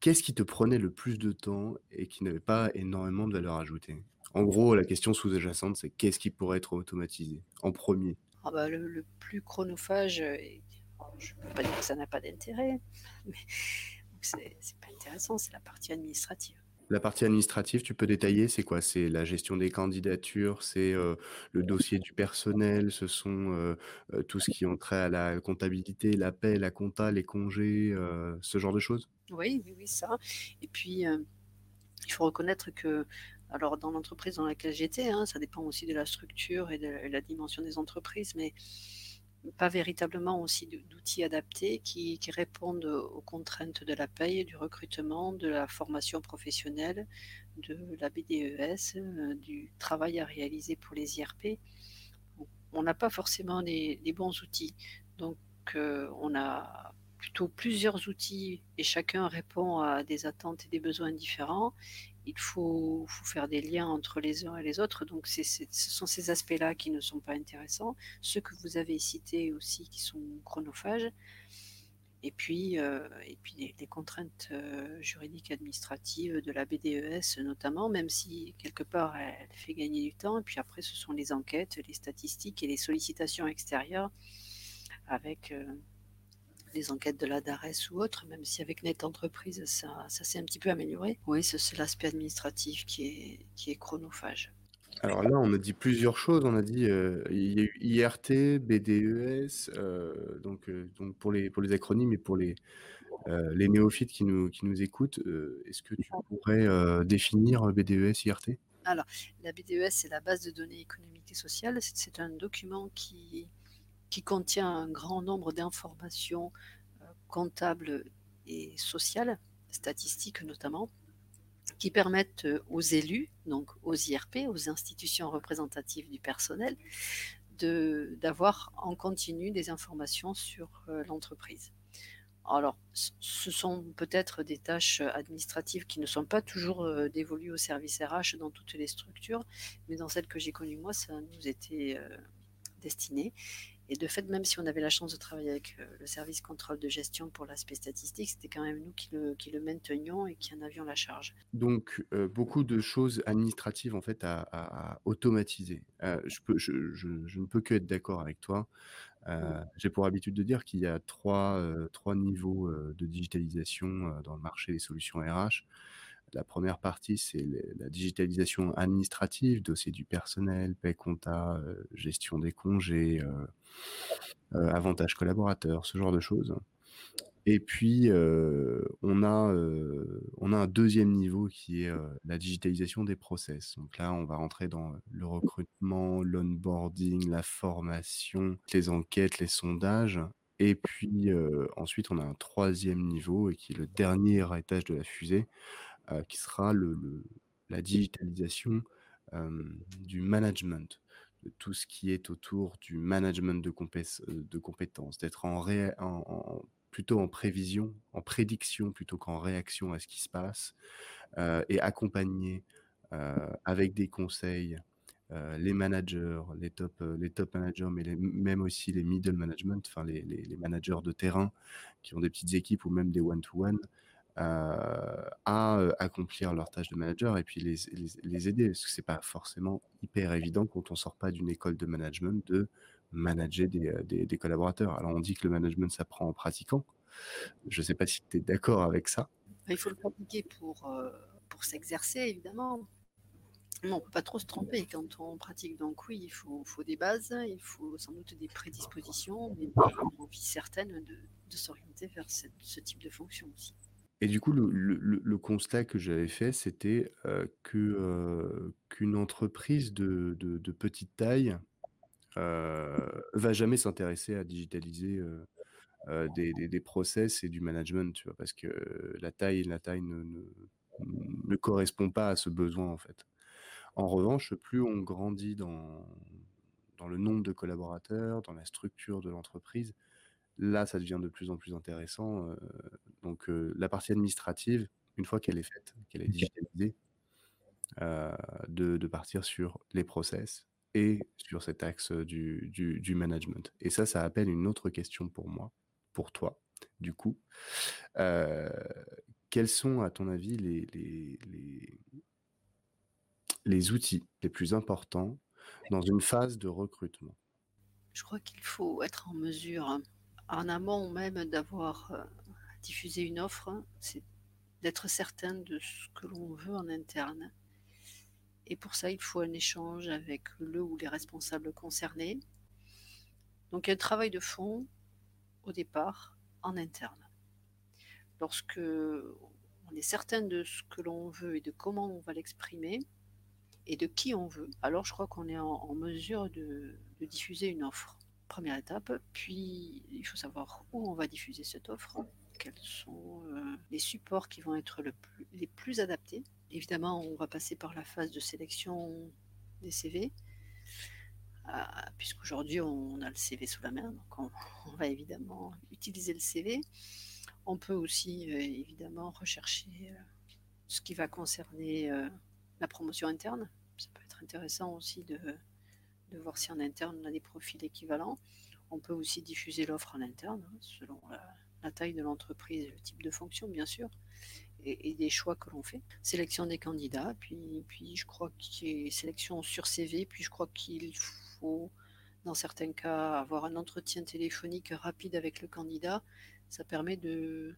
qu'est-ce qui te prenait le plus de temps et qui n'avait pas énormément de valeur ajoutée? En gros, la question sous-jacente, c'est qu'est-ce qui pourrait être automatisé? En premier. Ah bah, le, plus chronophage, je ne peux pas dire que ça n'a pas d'intérêt, mais c'est pas intéressant, c'est la partie administrative. La partie administrative, tu peux détailler, c'est quoi? C'est la gestion des candidatures, c'est, euh, le dossier du personnel, ce sont, euh, euh, tout ce qui ont trait à la comptabilité, la paie, la compta, les congés, ce genre de choses? Oui, oui, oui, ça et puis, il faut reconnaître que alors dans l'entreprise dans laquelle j'étais, hein, ça dépend aussi de la structure et de la dimension des entreprises, mais pas véritablement aussi d'outils adaptés qui, répondent aux contraintes de la paye, du recrutement, de la formation professionnelle, de la BDES, euh, du travail à réaliser pour les IRP. on n'a pas forcément les, bons outils. Donc, euh, on a plutôt plusieurs outils et chacun répond à des attentes et des besoins différents. Il faut, faire des liens entre les uns et les autres. Donc, ce sont ces aspects-là qui ne sont pas intéressants. Ceux que vous avez cités aussi qui sont chronophages. Et puis, euh, et puis les, contraintes euh, juridiques administratives de la BDES notamment, même si quelque part elle fait gagner du temps. Et puis après, ce sont les enquêtes, les statistiques et les sollicitations extérieures avec euh, les enquêtes de la DARES ou autres, même si avec Net Entreprise, ça, ça s'est un petit peu amélioré. Oui, c'est l'aspect administratif qui est, qui est chronophage. Alors là, on a dit plusieurs choses. On a dit, euh, il y a eu IRT, BDES, euh, donc, euh, donc pour les, pour les acronymes et pour les, les néophytes qui nous, qui nous écoutent, est-ce que tu pourrais définir BDES, IRT Alors, la BDES, c'est la base de données économiques et sociales. C'est un document qui, qui contient un grand nombre d'informations comptables et sociales, statistiques notamment, qui permettent euh, aux élus, donc aux IRP, aux institutions représentatives du personnel, d'avoir en continu des informations sur euh, l'entreprise. Alors, ce sont peut-être des tâches administratives qui ne sont pas toujours euh, dévolues au service RH dans toutes les structures, mais dans celle que j'ai connue moi, ça nous était destiné. Et de fait, même si on avait la chance de travailler avec euh, le service contrôle de gestion pour l'aspect statistique, c'était quand même nous qui le, qui le, maintenions et qui en avions la charge. Donc, euh, beaucoup de choses administratives en fait à, automatiser. Euh, je, peux, je, je, ne peux que être d'accord avec toi. J'ai pour habitude de dire qu'il y a trois, trois niveaux de digitalisation dans le marché des solutions RH. La première partie, c'est la digitalisation administrative, dossier du personnel, paie compta, euh, gestion des congés, euh, euh, avantages collaborateurs, ce genre de choses. Et puis, on, a, on a un deuxième niveau qui est la digitalisation des process. Donc là, on va rentrer dans le recrutement, l'onboarding, la formation, les enquêtes, les sondages. Et puis ensuite, on a un troisième niveau, et qui est le dernier étage de la fusée, euh, qui sera le, la digitalisation euh, du management, de tout ce qui est autour du management de, de compétences, d'être plutôt en prévision, en prédiction plutôt qu'en réaction à ce qui se passe, euh, et accompagner avec des conseils les managers, les top, les top managers, mais même aussi les middle management, enfin les, managers de terrain qui ont des petites équipes ou même des one-to-one, euh, à euh, accomplir leur tâche de manager et puis les, aider. Parce que c'est pas forcément hyper évident quand on sort pas d'une école de management de manager des, euh, des, collaborateurs. Alors on dit que le management s'apprend en pratiquant. Je sais pas si tu es d'accord avec ça. Il faut le pratiquer pour, pour s'exercer, évidemment. on ne peut pas trop se tromper quand on pratique. Donc oui, il faut, des bases, il faut sans doute des prédispositions, mais une envie certaine de s'orienter vers ce type de fonction aussi. Et du coup, le constat que j'avais fait, c'était, qu'une entreprise de petite taille, euh, va jamais s'intéresser à digitaliser, des process et du management, tu vois? Parce que la taille la taille ne correspond pas à ce besoin, en fait. En revanche, plus on grandit dans le nombre de collaborateurs, dans la structure de l'entreprise, Là, ça devient de plus en plus intéressant. Donc, la partie administrative, une fois qu'elle est faite, qu'elle est digitalisée, de, partir sur les process et sur cet axe du, du, management. Et ça, ça appelle une autre question pour moi, pour toi, du coup. quels sont, à ton avis, les, les, les, les outils les plus importants dans une phase de recrutement? Je crois qu'il faut être en mesure en amont même d'avoir euh, diffusé une offre, c'est d'être certain de ce que l'on veut en interne. Et pour ça, il faut un échange avec le ou les responsables concernés. Donc un travail de fond au départ en interne. Lorsque on est certain de ce que l'on veut et de comment on va l'exprimer et de qui on veut, alors je crois qu'on est en, mesure de diffuser une offre première étape. Puis, il faut savoir où on va diffuser cette offre, quels sont euh, les supports qui vont être les plus adaptés. Évidemment, on va passer par la phase de sélection des CV puisqu'aujourd'hui on a le CV sous la main, donc on, va évidemment utiliser le CV. On peut aussi évidemment rechercher ce qui va concerner la promotion interne. Ça peut être intéressant aussi de, de voir si en interne on a des profils équivalents. On peut aussi diffuser l'offre en interne, hein, selon la, taille de l'entreprise et le type de fonction, bien sûr, et, des choix que l'on fait. Sélection des candidats, puis, puis je crois qu'il y a sélection sur CV, puis je crois qu'il faut, dans certains cas, avoir un entretien téléphonique rapide avec le candidat. Ça permet de,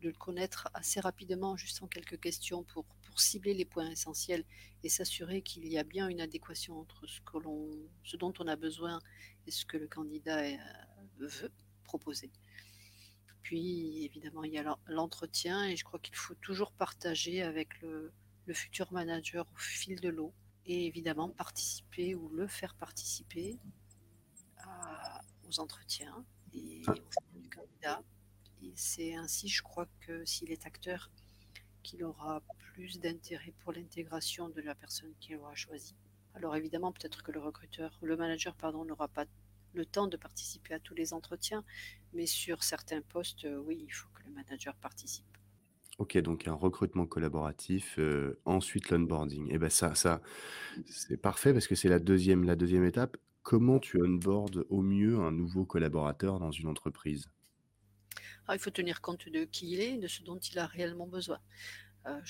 de le connaître assez rapidement, juste en quelques questions, pour, pour cibler les points essentiels et s'assurer qu'il y a bien une adéquation entre ce, que l'on, ce dont on a besoin et ce que le candidat euh, veut proposer. Puis, évidemment, il y a l'entretien et je crois qu'il faut toujours partager avec le, le futur manager au fil de l'eau et évidemment participer ou le faire participer aux entretiens et ah. au du candidat c'est ainsi, je crois, que s'il est acteur, qu'il aura plus d'intérêt pour l'intégration de la personne qu'il aura choisie. Alors évidemment, peut-être que le recruteur, le manager, pardon, n'aura pas le temps de participer à tous les entretiens, mais sur certains postes, euh, oui, il faut que le manager participe. Ok, donc un recrutement collaboratif, euh, ensuite l'onboarding. Et eh ben ça, ça, c'est parfait parce que c'est la deuxième, la deuxième étape. Comment tu onboardes au mieux un nouveau collaborateur dans une entreprise? Il faut tenir compte de qui il est, de ce dont il a réellement besoin. Euh,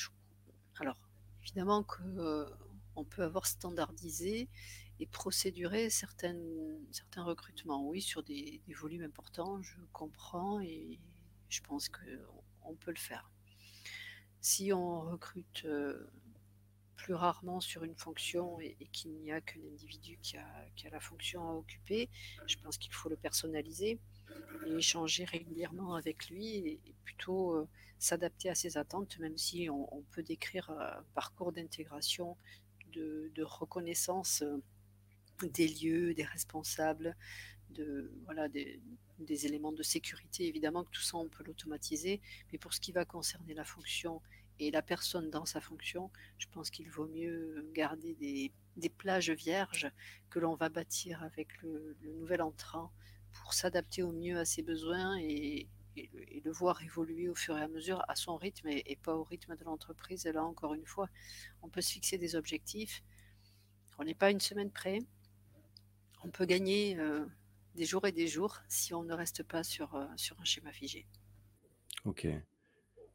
alors, évidemment qu'on euh, peut avoir standardisé et procéduré certains recrutements. Oui, sur des, volumes importants, je comprends et je pense qu'on peut le faire. Si on recrute euh, plus rarement sur une fonction et, qu'il n'y a qu'un individu qui a, la fonction à occuper, je pense qu'il faut le personnaliser et échanger régulièrement avec lui et, plutôt euh, s'adapter à ses attentes, même si on, peut décrire un parcours d'intégration, de, reconnaissance euh, des lieux, des responsables, de, voilà, des, des, éléments de sécurité. Évidemment que tout ça, on peut l'automatiser, mais pour ce qui va concerner la fonction et la personne dans sa fonction, je pense qu'il vaut mieux garder des, plages vierges que l'on va bâtir avec le, nouvel entrant pour s'adapter au mieux à ses besoins et, le voir évoluer au fur et à mesure à son rythme et, pas au rythme de l'entreprise. Et là, encore une fois, on peut se fixer des objectifs. On n'est pas une semaine près. On peut gagner euh, des jours et des jours si on ne reste pas sur, euh, sur un schéma figé. Ok.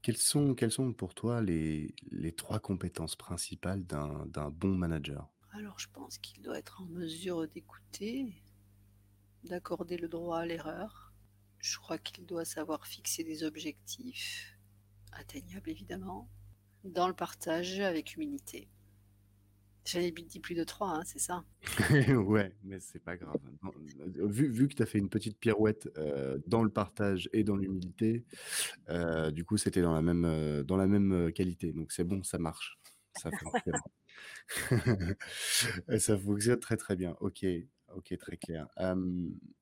Quelles sont, quelles sont pour toi les, les trois compétences principales d'un bon manager? Alors, je pense qu'il doit être en mesure d'écouter, d'accorder le droit à l'erreur. Je crois qu'il doit savoir fixer des objectifs, atteignables évidemment, dans le partage avec humilité. J'avais dit plus de trois, hein, c'est ça? Ouais, mais c'est pas grave. vu, vu que tu as fait une petite pirouette euh, dans le partage et dans l'humilité, euh, du coup, c'était dans la même, euh, dans la même qualité. Donc c'est bon, ça marche. Ça fonctionne. ça fonctionne très très bien. Ok, ok, très clair.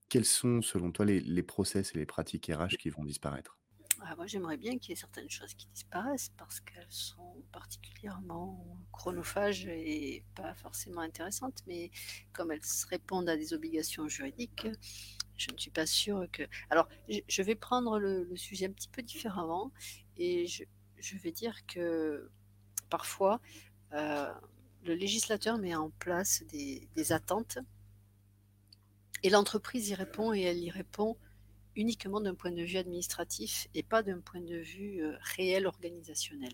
quels sont, selon toi, les, process et les pratiques RH qui vont disparaître? Ah, moi, j'aimerais bien qu'il y ait certaines choses qui disparaissent parce qu'elles sont particulièrement chronophages et pas forcément intéressantes, mais comme elles répondent à des obligations juridiques, je ne suis pas sûre que. Alors, je vais prendre le, sujet un petit peu différemment et je, vais dire que parfois, euh, le législateur met en place des attentes et l'entreprise y répond et elle y répond uniquement d'un point de vue administratif et pas d'un point de vue euh, réel organisationnel.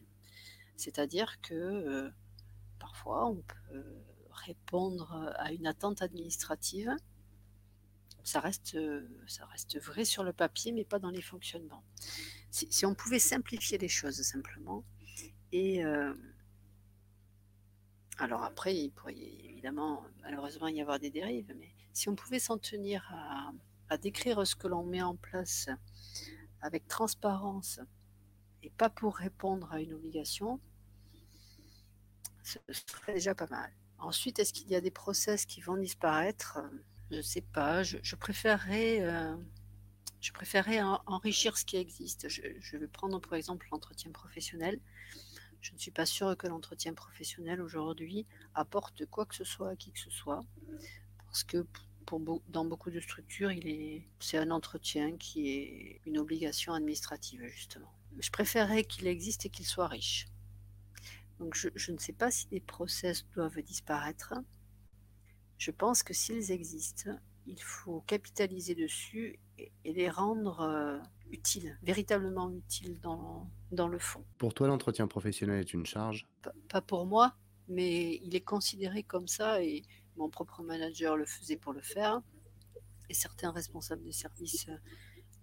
C'est-à-dire que euh, parfois on peut répondre à une attente administrative. Ça reste, ça reste vrai sur le papier, mais pas dans les fonctionnements. Si, on pouvait simplifier les choses simplement, et euh, alors après, il pourrait évidemment, malheureusement, y avoir des dérives, mais si on pouvait s'en tenir à, décrire ce que l'on met en place avec transparence et pas pour répondre à une obligation, ce serait déjà pas mal. Ensuite, est-ce qu'il y a des process qui vont disparaître? Je ne sais pas. Je, préférerais, euh, enrichir ce qui existe. Je, je vais prendre pour exemple l'entretien professionnel. Je ne suis pas sûre que l'entretien professionnel aujourd'hui apporte quoi que ce soit à qui que ce soit Parce que pour, dans beaucoup de structures, il est, c'est un entretien qui est une obligation administrative, justement. Je préférerais qu'il existe et qu'il soit riche. Donc je, je, ne sais pas si les process doivent disparaître. Je pense que s'ils existent, il faut capitaliser dessus et, et les rendre euh, utiles, véritablement utiles dans, dans le fond. Pour toi, l'entretien professionnel est une charge? P Pas pour moi, mais il est considéré comme ça et mon propre manager le faisait pour le faire et certains responsables des services euh,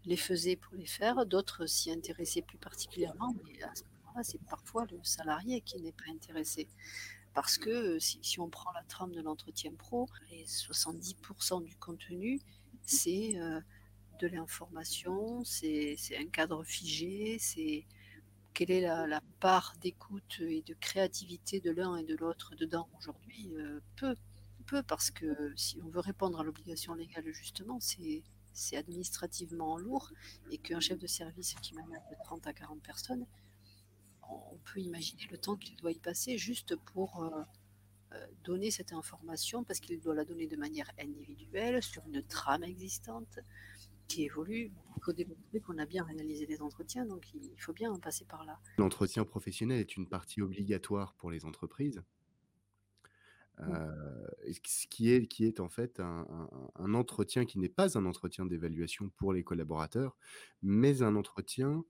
les faisaient pour les faire, d'autres s'y intéressaient plus particulièrement, mais à ce moment-là, c'est parfois le salarié qui n'est pas intéressé. Parce que euh, si, on prend la trame de l'entretien pro, les 70% du contenu, c'est euh, de l'information, c'est un cadre figé, c'est quelle est la, part d'écoute et de créativité de l'un et de l'autre dedans. Aujourd'hui Peu, parce que si on veut répondre à l'obligation légale, justement, c'est administrativement lourd et qu'un chef de service qui manage de 30 à 40 personnes, on peut imaginer le temps qu'il doit y passer juste pour euh, euh, donner cette information parce qu'il doit la donner de manière individuelle sur une trame existante qui évolue. Il faut démontrer qu'on a bien réalisé des entretiens, donc il faut bien en passer par là. L'entretien professionnel est une partie obligatoire pour les entreprises. Mmh. Ce qui est, qui est en fait un, entretien qui n'est pas un entretien d'évaluation pour les collaborateurs, mais un entretien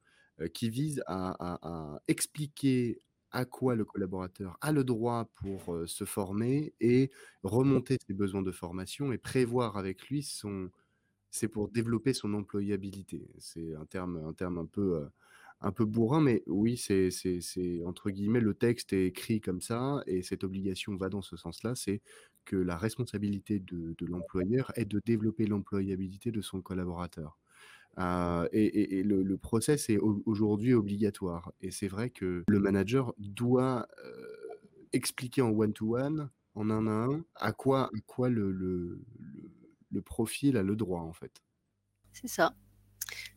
qui vise à, à- expliquer à quoi le collaborateur a le droit pour se former et remonter ses besoins de formation et prévoir avec lui son... C'est pour développer son employabilité. C'est un terme, un terme un peu, un peu bourrin, mais oui, c'est, entre guillemets, le texte est écrit comme ça, et cette obligation va dans ce sens-là, c'est que la responsabilité de, l'employeur est de développer l'employabilité de son collaborateur. Euh, et, le, process est au- aujourd'hui obligatoire. Et c'est vrai que le manager doit euh, expliquer en one-to-one, en un à un, à quoi, le profil a le droit, en fait. C'est ça,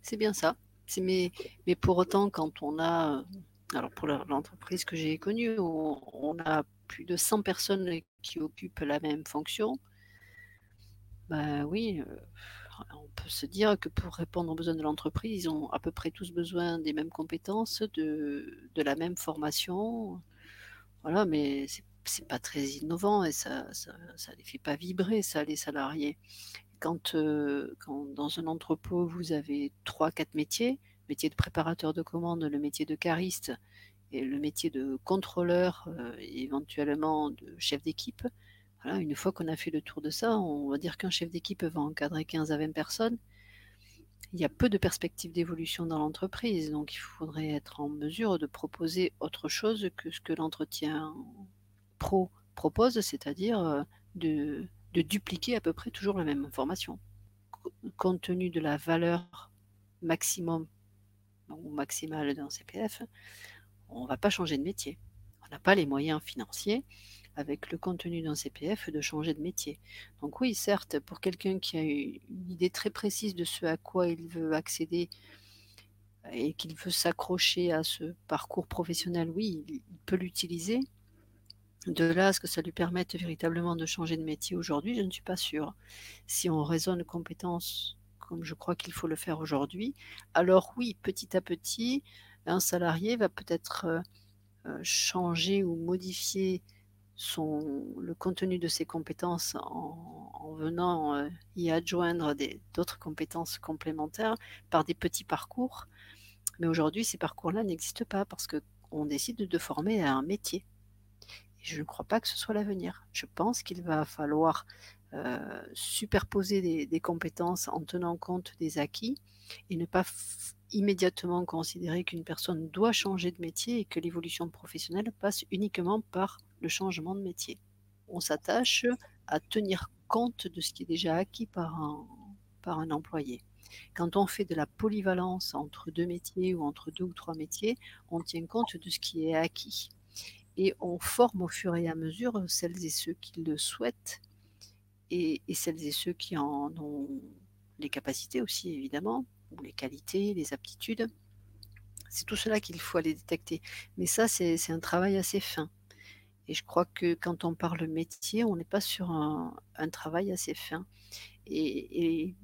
c'est bien ça. Mais, pour autant, quand on a, euh, alors pour l'entreprise que j'ai connue, on, on a plus de 100 personnes qui occupent la même fonction, ben oui, euh, on peut se dire que pour répondre aux besoins de l'entreprise, ils ont à peu près tous besoin des mêmes compétences, de, de la même formation. Voilà, mais c'est pas très innovant et ça, ça, ça les fait pas vibrer, ça, les salariés. Quand, euh, quand dans un entrepôt, vous avez trois, quatre métiers, métier de préparateur de commande, le métier de cariste et le métier de contrôleur, euh, éventuellement de chef d'équipe, voilà, une fois qu'on a fait le tour de ça, on va dire qu'un chef d'équipe va encadrer 15 à 20 personnes. Il y a peu de perspectives d'évolution dans l'entreprise, donc il faudrait être en mesure de proposer autre chose que ce que l'entretien pro propose, c'est-à-dire euh, de, de dupliquer à peu près toujours la même information. Co- Compte tenu de la valeur maximum ou maximale d'un CPF, on ne va pas changer de métier. On n'a pas les moyens financiers, avec le contenu d'un CPF, de changer de métier. Donc oui, certes, pour quelqu'un qui a une idée très précise de ce à quoi il veut accéder et qu'il veut s'accrocher à ce parcours professionnel, oui, il peut l'utiliser. De là à ce que ça lui permette véritablement de changer de métier aujourd'hui, je ne suis pas sûre. Si on raisonne compétences comme je crois qu'il faut le faire aujourd'hui, alors oui, petit à petit, un salarié va peut-être euh, euh, changer ou modifier son, le contenu de ses compétences en, en venant euh, y adjoindre d'autres compétences complémentaires par des petits parcours. Mais aujourd'hui, ces parcours-là n'existent pas parce qu'on décide de former à un métier. Je ne crois pas que ce soit l'avenir. Je pense qu'il va falloir euh, superposer des, compétences en tenant compte des acquis et ne pas immédiatement considérer qu'une personne doit changer de métier et que l'évolution professionnelle passe uniquement par le changement de métier. On s'attache à tenir compte de ce qui est déjà acquis par un employé. Quand on fait de la polyvalence entre deux métiers ou entre deux ou trois métiers, on tient compte de ce qui est acquis et on forme au fur et à mesure celles et ceux qui le souhaitent et, celles et ceux qui en ont les capacités aussi évidemment, ou les qualités, les aptitudes. C'est tout cela qu'il faut aller détecter. Mais ça, c'est un travail assez fin. Et je crois que quand on parle métier, on n'est pas sur un, travail assez fin. Et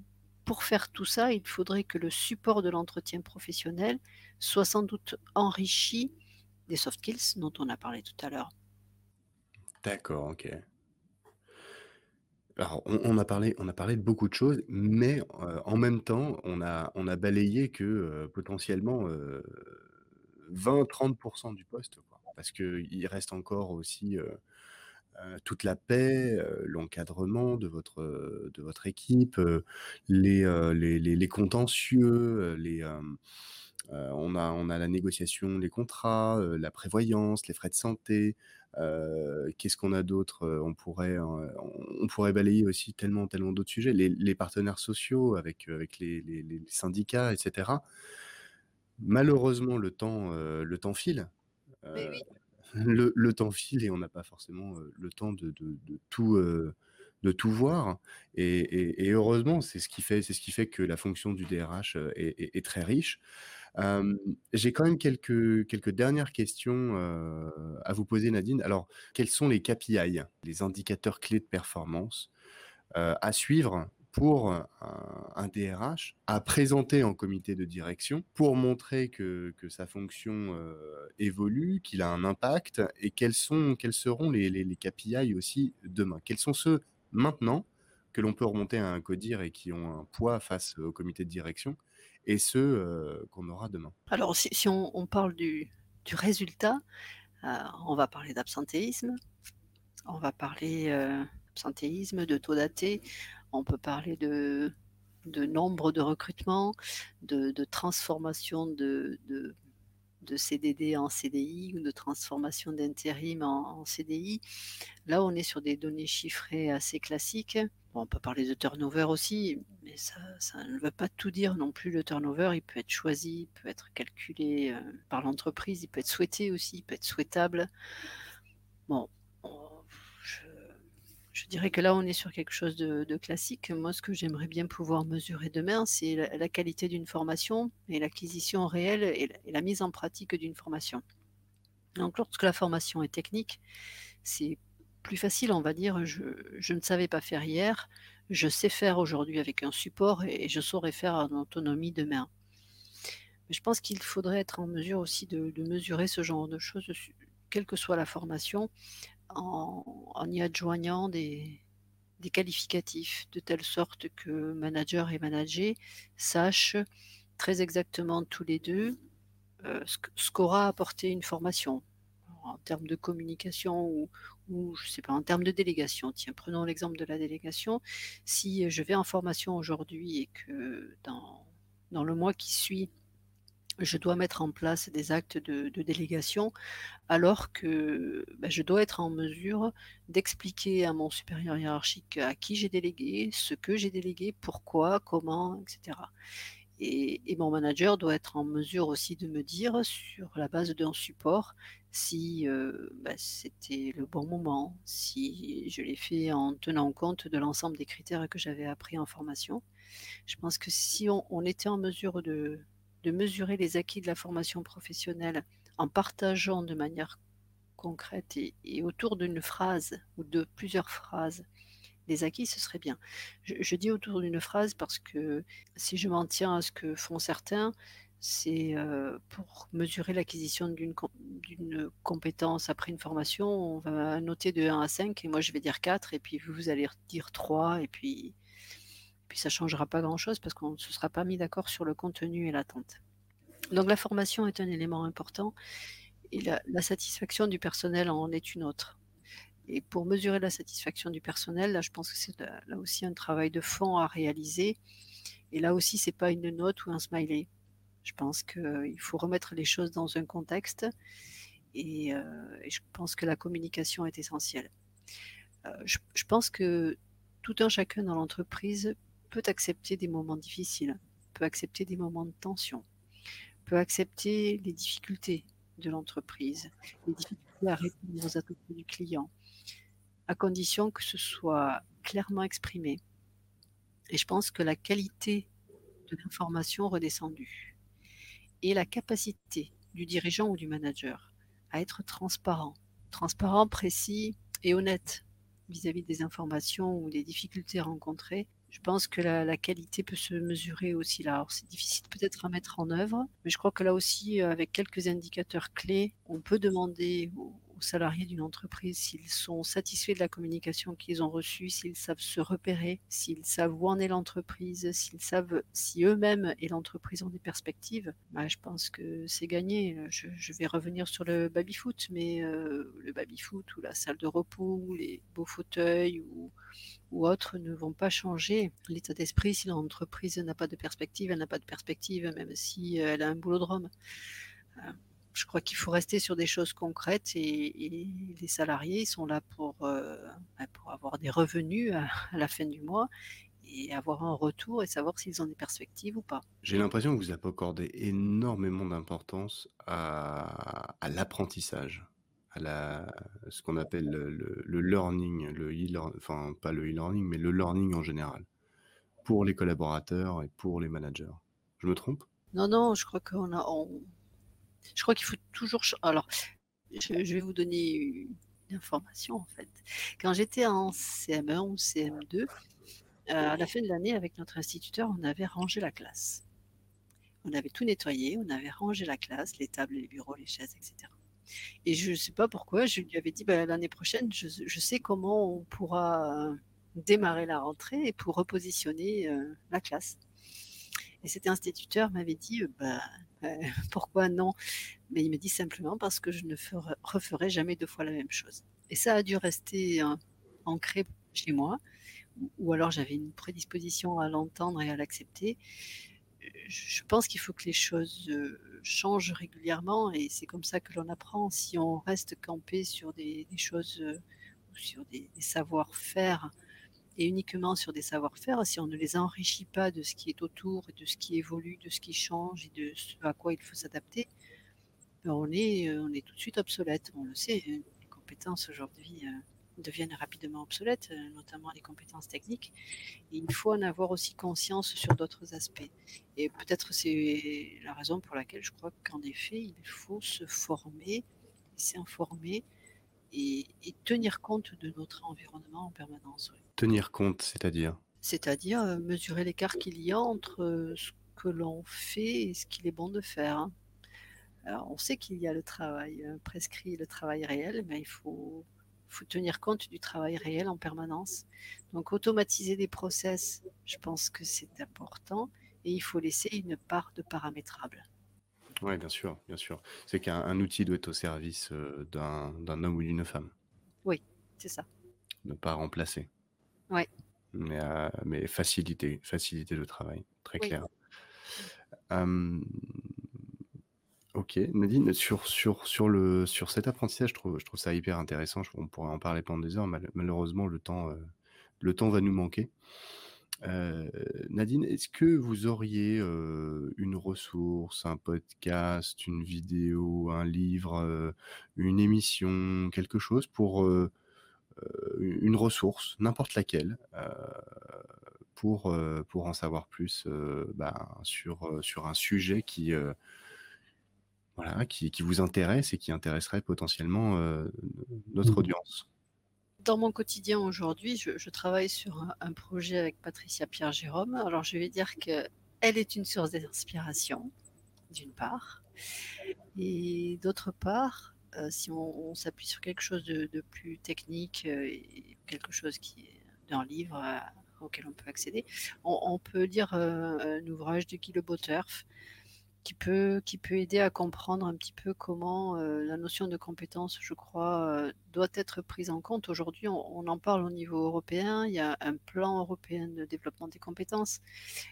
pour faire tout ça, il faudrait que le support de l'entretien professionnel soit sans doute enrichi des soft skills dont on a parlé tout à l'heure. D'accord, OK. Alors, on, a parlé, on a parlé de beaucoup de choses, mais euh, en même temps, on a, on a balayé que euh, potentiellement euh, 20-30% du poste, quoi. Parce qu'il reste encore aussi euh, euh, toute la paix, euh, l'encadrement de votre, euh, de votre équipe, euh, les, euh, les, les, contentieux, euh, les, euh, on, a, on a la négociation des contrats, euh, la prévoyance, les frais de santé. euh, Qu'est-ce qu'on a d'autre On pourrait, on pourrait balayer aussi tellement, tellement d'autres sujets. Les, les partenaires sociaux avec, avec les, les, les syndicats, etc. Malheureusement, le temps, le temps file. Oui, le, le temps file et on n'a pas forcément le temps de, de, de tout, de tout voir. Et, et, et heureusement, c'est ce qui fait, c'est ce qui fait que la fonction du DRH est, est, est très riche. J'ai quand même quelques, quelques dernières questions à vous poser, Nadine. Alors, quels sont les KPI, les indicateurs clés de performance à suivre pour un, DRH à présenter en comité de direction pour montrer que, que sa fonction évolue, qu'il a un impact et quels, sont, quels seront les, les, les KPI aussi demain? Quels sont ceux maintenant que l'on peut remonter à un CODIR et qui ont un poids face au comité de direction? Et ceux euh, qu'on aura demain. Alors, si, on, parle du, résultat, euh, on va parler d'absentéisme, on va parler euh, d'absentéisme, de taux daté, on peut parler de, nombre de recrutements, de, de transformation de, de, CDD en CDI ou de transformation d'intérim en, CDI. Là, on est sur des données chiffrées assez classiques. Bon, on peut parler de turnover aussi, mais ça, ça, ne veut pas tout dire non plus. Le turnover, il peut être choisi, il peut être calculé euh, par l'entreprise, il peut être souhaité aussi, il peut être souhaitable. Bon, je, dirais que là, on est sur quelque chose de, classique. Moi, ce que j'aimerais bien pouvoir mesurer demain, c'est la, qualité d'une formation et l'acquisition réelle et la, mise en pratique d'une formation. Donc, lorsque la formation est technique, c'est plus facile, on va dire. Je, ne savais pas faire hier, je sais faire aujourd'hui avec un support et, je saurais faire en autonomie demain. Mais je pense qu'il faudrait être en mesure aussi de, mesurer ce genre de choses, quelle que soit la formation, en, y adjoignant des, des, qualificatifs, de telle sorte que manager et manager sachent très exactement tous les deux euh, ce qu'aura apporté une formation en termes de communication ou, ou, je sais pas, en termes de délégation. Tiens, prenons l'exemple de la délégation. Si je vais en formation aujourd'hui et que dans, dans le mois qui suit, je dois mettre en place des actes de, délégation, alors que ben, je dois être en mesure d'expliquer à mon supérieur hiérarchique à qui j'ai délégué, ce que j'ai délégué, pourquoi, comment, etc. Et, mon manager doit être en mesure aussi de me dire, sur la base d'un support, si euh, bah, c'était le bon moment, si je l'ai fait en tenant compte de l'ensemble des critères que j'avais appris en formation. Je pense que si on était en mesure de, de, mesurer les acquis de la formation professionnelle en partageant de manière concrète et, autour d'une phrase ou de plusieurs phrases les acquis, ce serait bien. Je, dis autour d'une phrase parce que si je m'en tiens à ce que font certains, c'est euh, pour mesurer l'acquisition d'une compétence après une formation, on va noter de 1 à 5 et moi je vais dire 4 et puis vous allez dire 3 et puis, puis ça ne changera pas grand-chose parce qu'on ne se sera pas mis d'accord sur le contenu et l'attente. Donc la formation est un élément important et la, satisfaction du personnel en est une autre. Et pour mesurer la satisfaction du personnel, là, je pense que c'est là aussi un travail de fond à réaliser. Et là aussi, c'est pas une note ou un smiley. Je pense qu'il faut remettre les choses dans un contexte. Et, euh, je pense que la communication est essentielle. Euh, je, je, pense que tout un chacun dans l'entreprise peut accepter des moments difficiles, peut accepter des moments de tension, peut accepter les difficultés de l'entreprise, les difficultés à répondre aux attentes du client, à condition que ce soit clairement exprimé. Et je pense que la qualité de l'information redescendue et la capacité du dirigeant ou du manager à être transparent, transparent, précis et honnête vis-à-vis des informations ou des difficultés rencontrées. Je pense que la, qualité peut se mesurer aussi là. Alors c'est difficile peut-être à mettre en œuvre, mais je crois que là aussi, euh, avec quelques indicateurs clés, on peut demander aux salariés d'une entreprise s'ils sont satisfaits de la communication qu'ils ont reçue, s'ils savent se repérer, s'ils savent où en est l'entreprise, s'ils savent si eux-mêmes et l'entreprise ont des perspectives. Bah, je pense que c'est gagné. Je, vais revenir sur le baby-foot, mais euh, le baby-foot ou la salle de repos ou les beaux fauteuils ou, autres ne vont pas changer l'état d'esprit si l'entreprise n'a pas de perspective. Elle n'a pas de perspective, même si elle a un boulot de Rome. Euh, je crois qu'il faut rester sur des choses concrètes et, et les salariés sont là pour, euh, bah, pour avoir des revenus à, à, la fin du mois et avoir un retour et savoir s'ils ont des perspectives ou pas. J'ai l'impression que vous avez accordé énormément d'importance à, à l'apprentissage, à la, ce qu'on appelle le, le, le, learning, le e enfin pas le e-learning, mais le learning en général, pour les collaborateurs et pour les managers. Je me trompe? Non, non, je crois qu'on a, on, je crois qu'il faut toujours. Alors, je, je, vais vous donner une information en fait. Quand j'étais en CM1 ou CM2, euh, à la fin de l'année, avec notre instituteur, on avait rangé la classe. On avait tout nettoyé, on avait rangé la classe, les tables, les bureaux, les chaises, etc. Et je ne sais pas pourquoi, je lui avais dit bah, l'année prochaine, je, je, sais comment on pourra démarrer la rentrée et pour repositionner euh, la classe. Et cet instituteur m'avait dit bah, euh, pourquoi non? Mais il me dit simplement parce que je ne ferai, referai jamais deux fois la même chose. Et ça a dû rester euh, ancré chez moi, ou, alors j'avais une prédisposition à l'entendre et à l'accepter. Je pense qu'il faut que les choses euh, changent régulièrement et c'est comme ça que l'on apprend. Si on reste campé sur des, choses euh, ou sur des savoir-faire et uniquement sur des savoir-faire, si on ne les enrichit pas de ce qui est autour, de ce qui évolue, de ce qui change et de ce à quoi il faut s'adapter, ben, on est, on est tout de suite obsolète. On le sait, hein. les compétences aujourd'hui euh, deviennent rapidement obsolètes, euh, notamment les compétences techniques. Il faut en avoir aussi conscience sur d'autres aspects. Et peut-être c'est la raison pour laquelle je crois qu'en effet, il faut se former, s'informer et, tenir compte de notre environnement en permanence. Tenir compte, c'est-à-dire? C'est-à-dire euh, mesurer l'écart qu'il y a entre euh, ce que l'on fait et ce qu'il est bon de faire. Hein. Alors, on sait qu'il y a le travail euh, prescrit, le travail réel, mais il faut, faut tenir compte du travail réel en permanence. Donc, automatiser des process, je pense que c'est important et il faut laisser une part de paramétrable. Oui, bien sûr, bien sûr. C'est qu'un outil doit être au service euh, d'un homme ou d'une femme. Oui, c'est ça. Ne pas remplacer. Oui. Mais, euh, mais faciliter, faciliter le travail, très oui. clair. Ok, Nadine, sur, sur, sur, le, sur cet apprentissage, je trouve, je trouve ça hyper intéressant. On pourrait en parler pendant des heures. Mal, malheureusement, le temps, euh, le temps va nous manquer. Euh, Nadine, est-ce que vous auriez euh, une ressource, un podcast, une vidéo, un livre, euh, une émission, quelque chose pour une ressource, n'importe laquelle, pour, pour en savoir plus bah, sur, sur un sujet qui, voilà, qui, qui, vous intéresse et qui intéresserait potentiellement notre mmh. audience dans mon quotidien aujourd'hui, je, je, travaille sur un, un, projet avec Patricia Pierre-Jérôme. Alors, je vais dire qu'elle est une source d'inspiration, d'une part. Et d'autre part, euh, si on, s'appuie sur quelque chose de, plus technique, euh, quelque chose qui est d'un livre euh, auquel on peut accéder, on, peut lire euh, un ouvrage de Guy Le qui peut, qui peut aider à comprendre un petit peu comment euh, la notion de compétence, je crois, euh, doit être prise en compte. Aujourd'hui, on, en parle au niveau européen, il y a un plan européen de développement des compétences,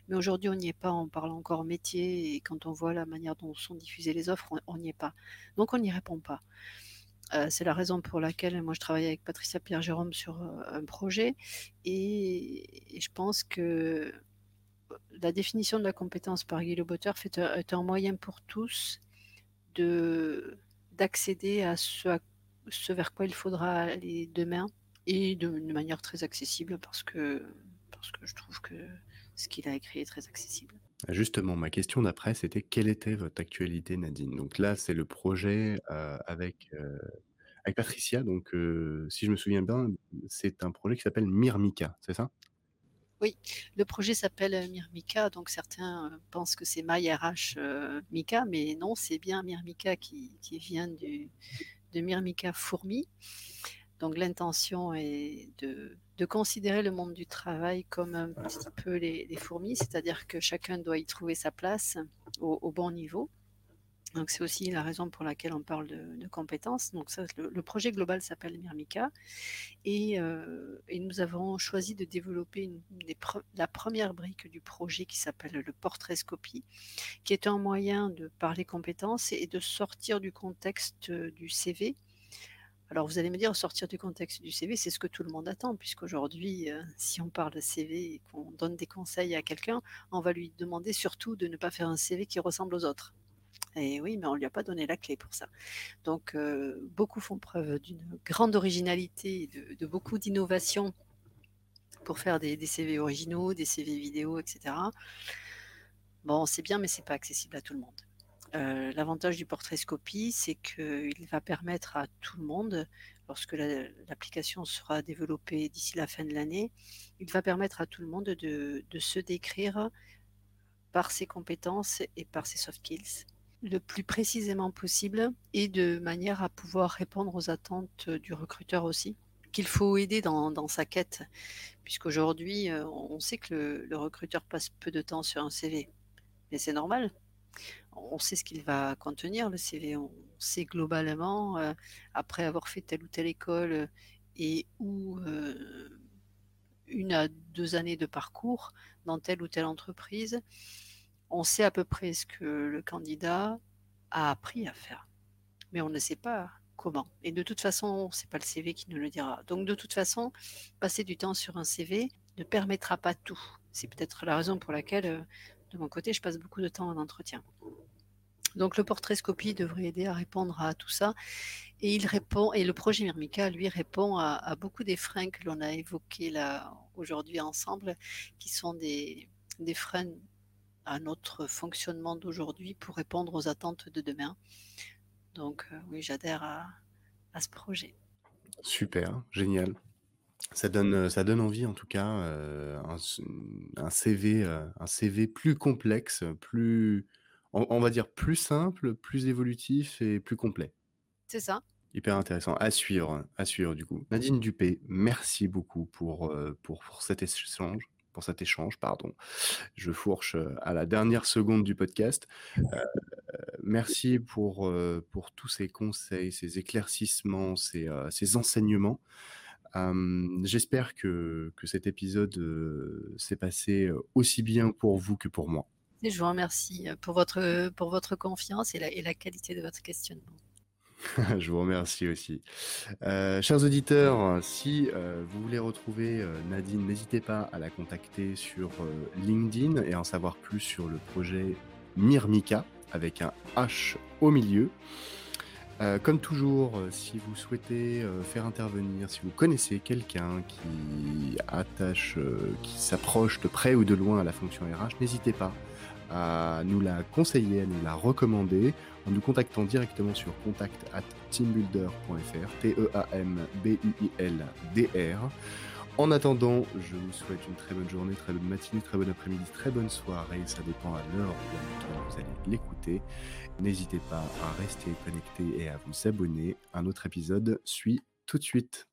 mais aujourd'hui, on n'y est pas, on parle encore métier, et quand on voit la manière dont sont diffusées les offres, on n'y est pas. Donc, on n'y répond pas. Euh, c'est la raison pour laquelle moi je travaille avec Patricia Pierre-Jérôme sur un projet et, et je pense que la définition de la compétence par Guy Botter est, est un moyen pour tous de d'accéder à ce, vers quoi il faudra aller demain et de, manière très accessible parce que parce que je trouve que ce qu'il a écrit est très accessible. Justement, ma question d'après, c'était quelle était votre actualité, Nadine? Donc là, c'est le projet euh, avec euh, avec Patricia. Donc, si je me souviens bien, c'est un projet qui s'appelle Myrmica, c'est ça? Oui, le projet s'appelle Myrmica, donc certains pensent que c'est MyRH Mika, mais non, c'est bien Myrmica qui, qui vient du, de Myrmica Fourmi. Donc l'intention est de, considérer le monde du travail comme un petit peu les, fourmis, c'est-à-dire que chacun doit y trouver sa place au, bon niveau. Donc c'est aussi la raison pour laquelle on parle de, compétences. Donc ça, le, projet global s'appelle Myrmica euh, et, nous avons choisi de développer la première brique du projet qui s'appelle le portraitscopie, qui est un moyen de parler compétences et de sortir du contexte du CV alors vous allez me dire, sortir du contexte du CV, c'est ce que tout le monde attend, puisqu'aujourd'hui, euh, si on parle de CV et qu'on donne des conseils à quelqu'un, on va lui demander surtout de ne pas faire un CV qui ressemble aux autres. Et oui, mais on ne lui a pas donné la clé pour ça. Donc euh, beaucoup font preuve d'une grande originalité, de, beaucoup d'innovation pour faire des, CV originaux, des CV vidéo, etc. Bon, c'est bien, mais c'est pas accessible à tout le monde. Euh, l'avantage du portrait scopie, c'est qu'il va permettre à tout le monde, lorsque l'application sera développée d'ici la fin de l'année, il va permettre à tout le monde de, se décrire par ses compétences et par ses soft skills le plus précisément possible et de manière à pouvoir répondre aux attentes du recruteur aussi qu'il faut aider dans, sa quête, puisqu'aujourd'hui, euh, on sait que le, recruteur passe peu de temps sur un CV. Mais c'est normal, on sait ce qu'il va contenir, le CV. On sait globalement, euh, après avoir fait telle ou telle école et ou euh, une à deux années de parcours dans telle ou telle entreprise, on sait à peu près ce que le candidat a appris à faire. Mais on ne sait pas comment. Et de toute façon, c'est pas le CV qui nous le dira. Donc de toute façon, passer du temps sur un CV ne permettra pas tout. C'est peut-être la raison pour laquelle euh, de mon côté, je passe beaucoup de temps en entretien. Donc le portrait scopie devrait aider à répondre à tout ça. Et il répond, et le projet Myrmica, lui, répond à, beaucoup des freins que l'on a évoqués aujourd'hui ensemble, qui sont des, freins à notre fonctionnement d'aujourd'hui pour répondre aux attentes de demain. Donc euh, oui, j'adhère à ce projet. Super, génial. Ça donne, euh, ça donne envie en tout cas, euh, un CV, euh, un CV plus complexe, plus on va dire plus simple, plus évolutif et plus complet. C'est ça. Hyper intéressant. À suivre, à suivre du coup. Nadine Dupé, merci beaucoup pour, pour cet échange pour cet échange, pardon. Je fourche à la dernière seconde du podcast. merci pour, pour tous ces conseils, ces éclaircissements, ces, ces enseignements. J'espère que, que, cet épisode s'est passé aussi bien pour vous que pour moi. Et je vous remercie pour votre, pour votre confiance et la, et la qualité de votre questionnement. je vous remercie aussi. Euh, chers auditeurs, si euh, vous voulez retrouver euh, Nadine, n'hésitez pas à la contacter sur LinkedIn et en savoir plus sur le projet Myrmica avec un H au milieu. Comme toujours, si vous souhaitez faire intervenir, si vous connaissez quelqu'un qui attache, qui s'approche de près ou de loin à la fonction RH, n'hésitez pas à nous la conseiller, à nous la recommander en nous contactant directement sur contact at teambuilder.fr, T-E-A-M-B-U-I-L-D-R. En attendant, je vous souhaite une très bonne journée, très bonne matinée, très bon après-midi, très bonne soirée. Ça dépend à l'heure où vous allez l'écouter. N'hésitez pas à rester connecté et à vous abonner. Un autre épisode suit tout de suite.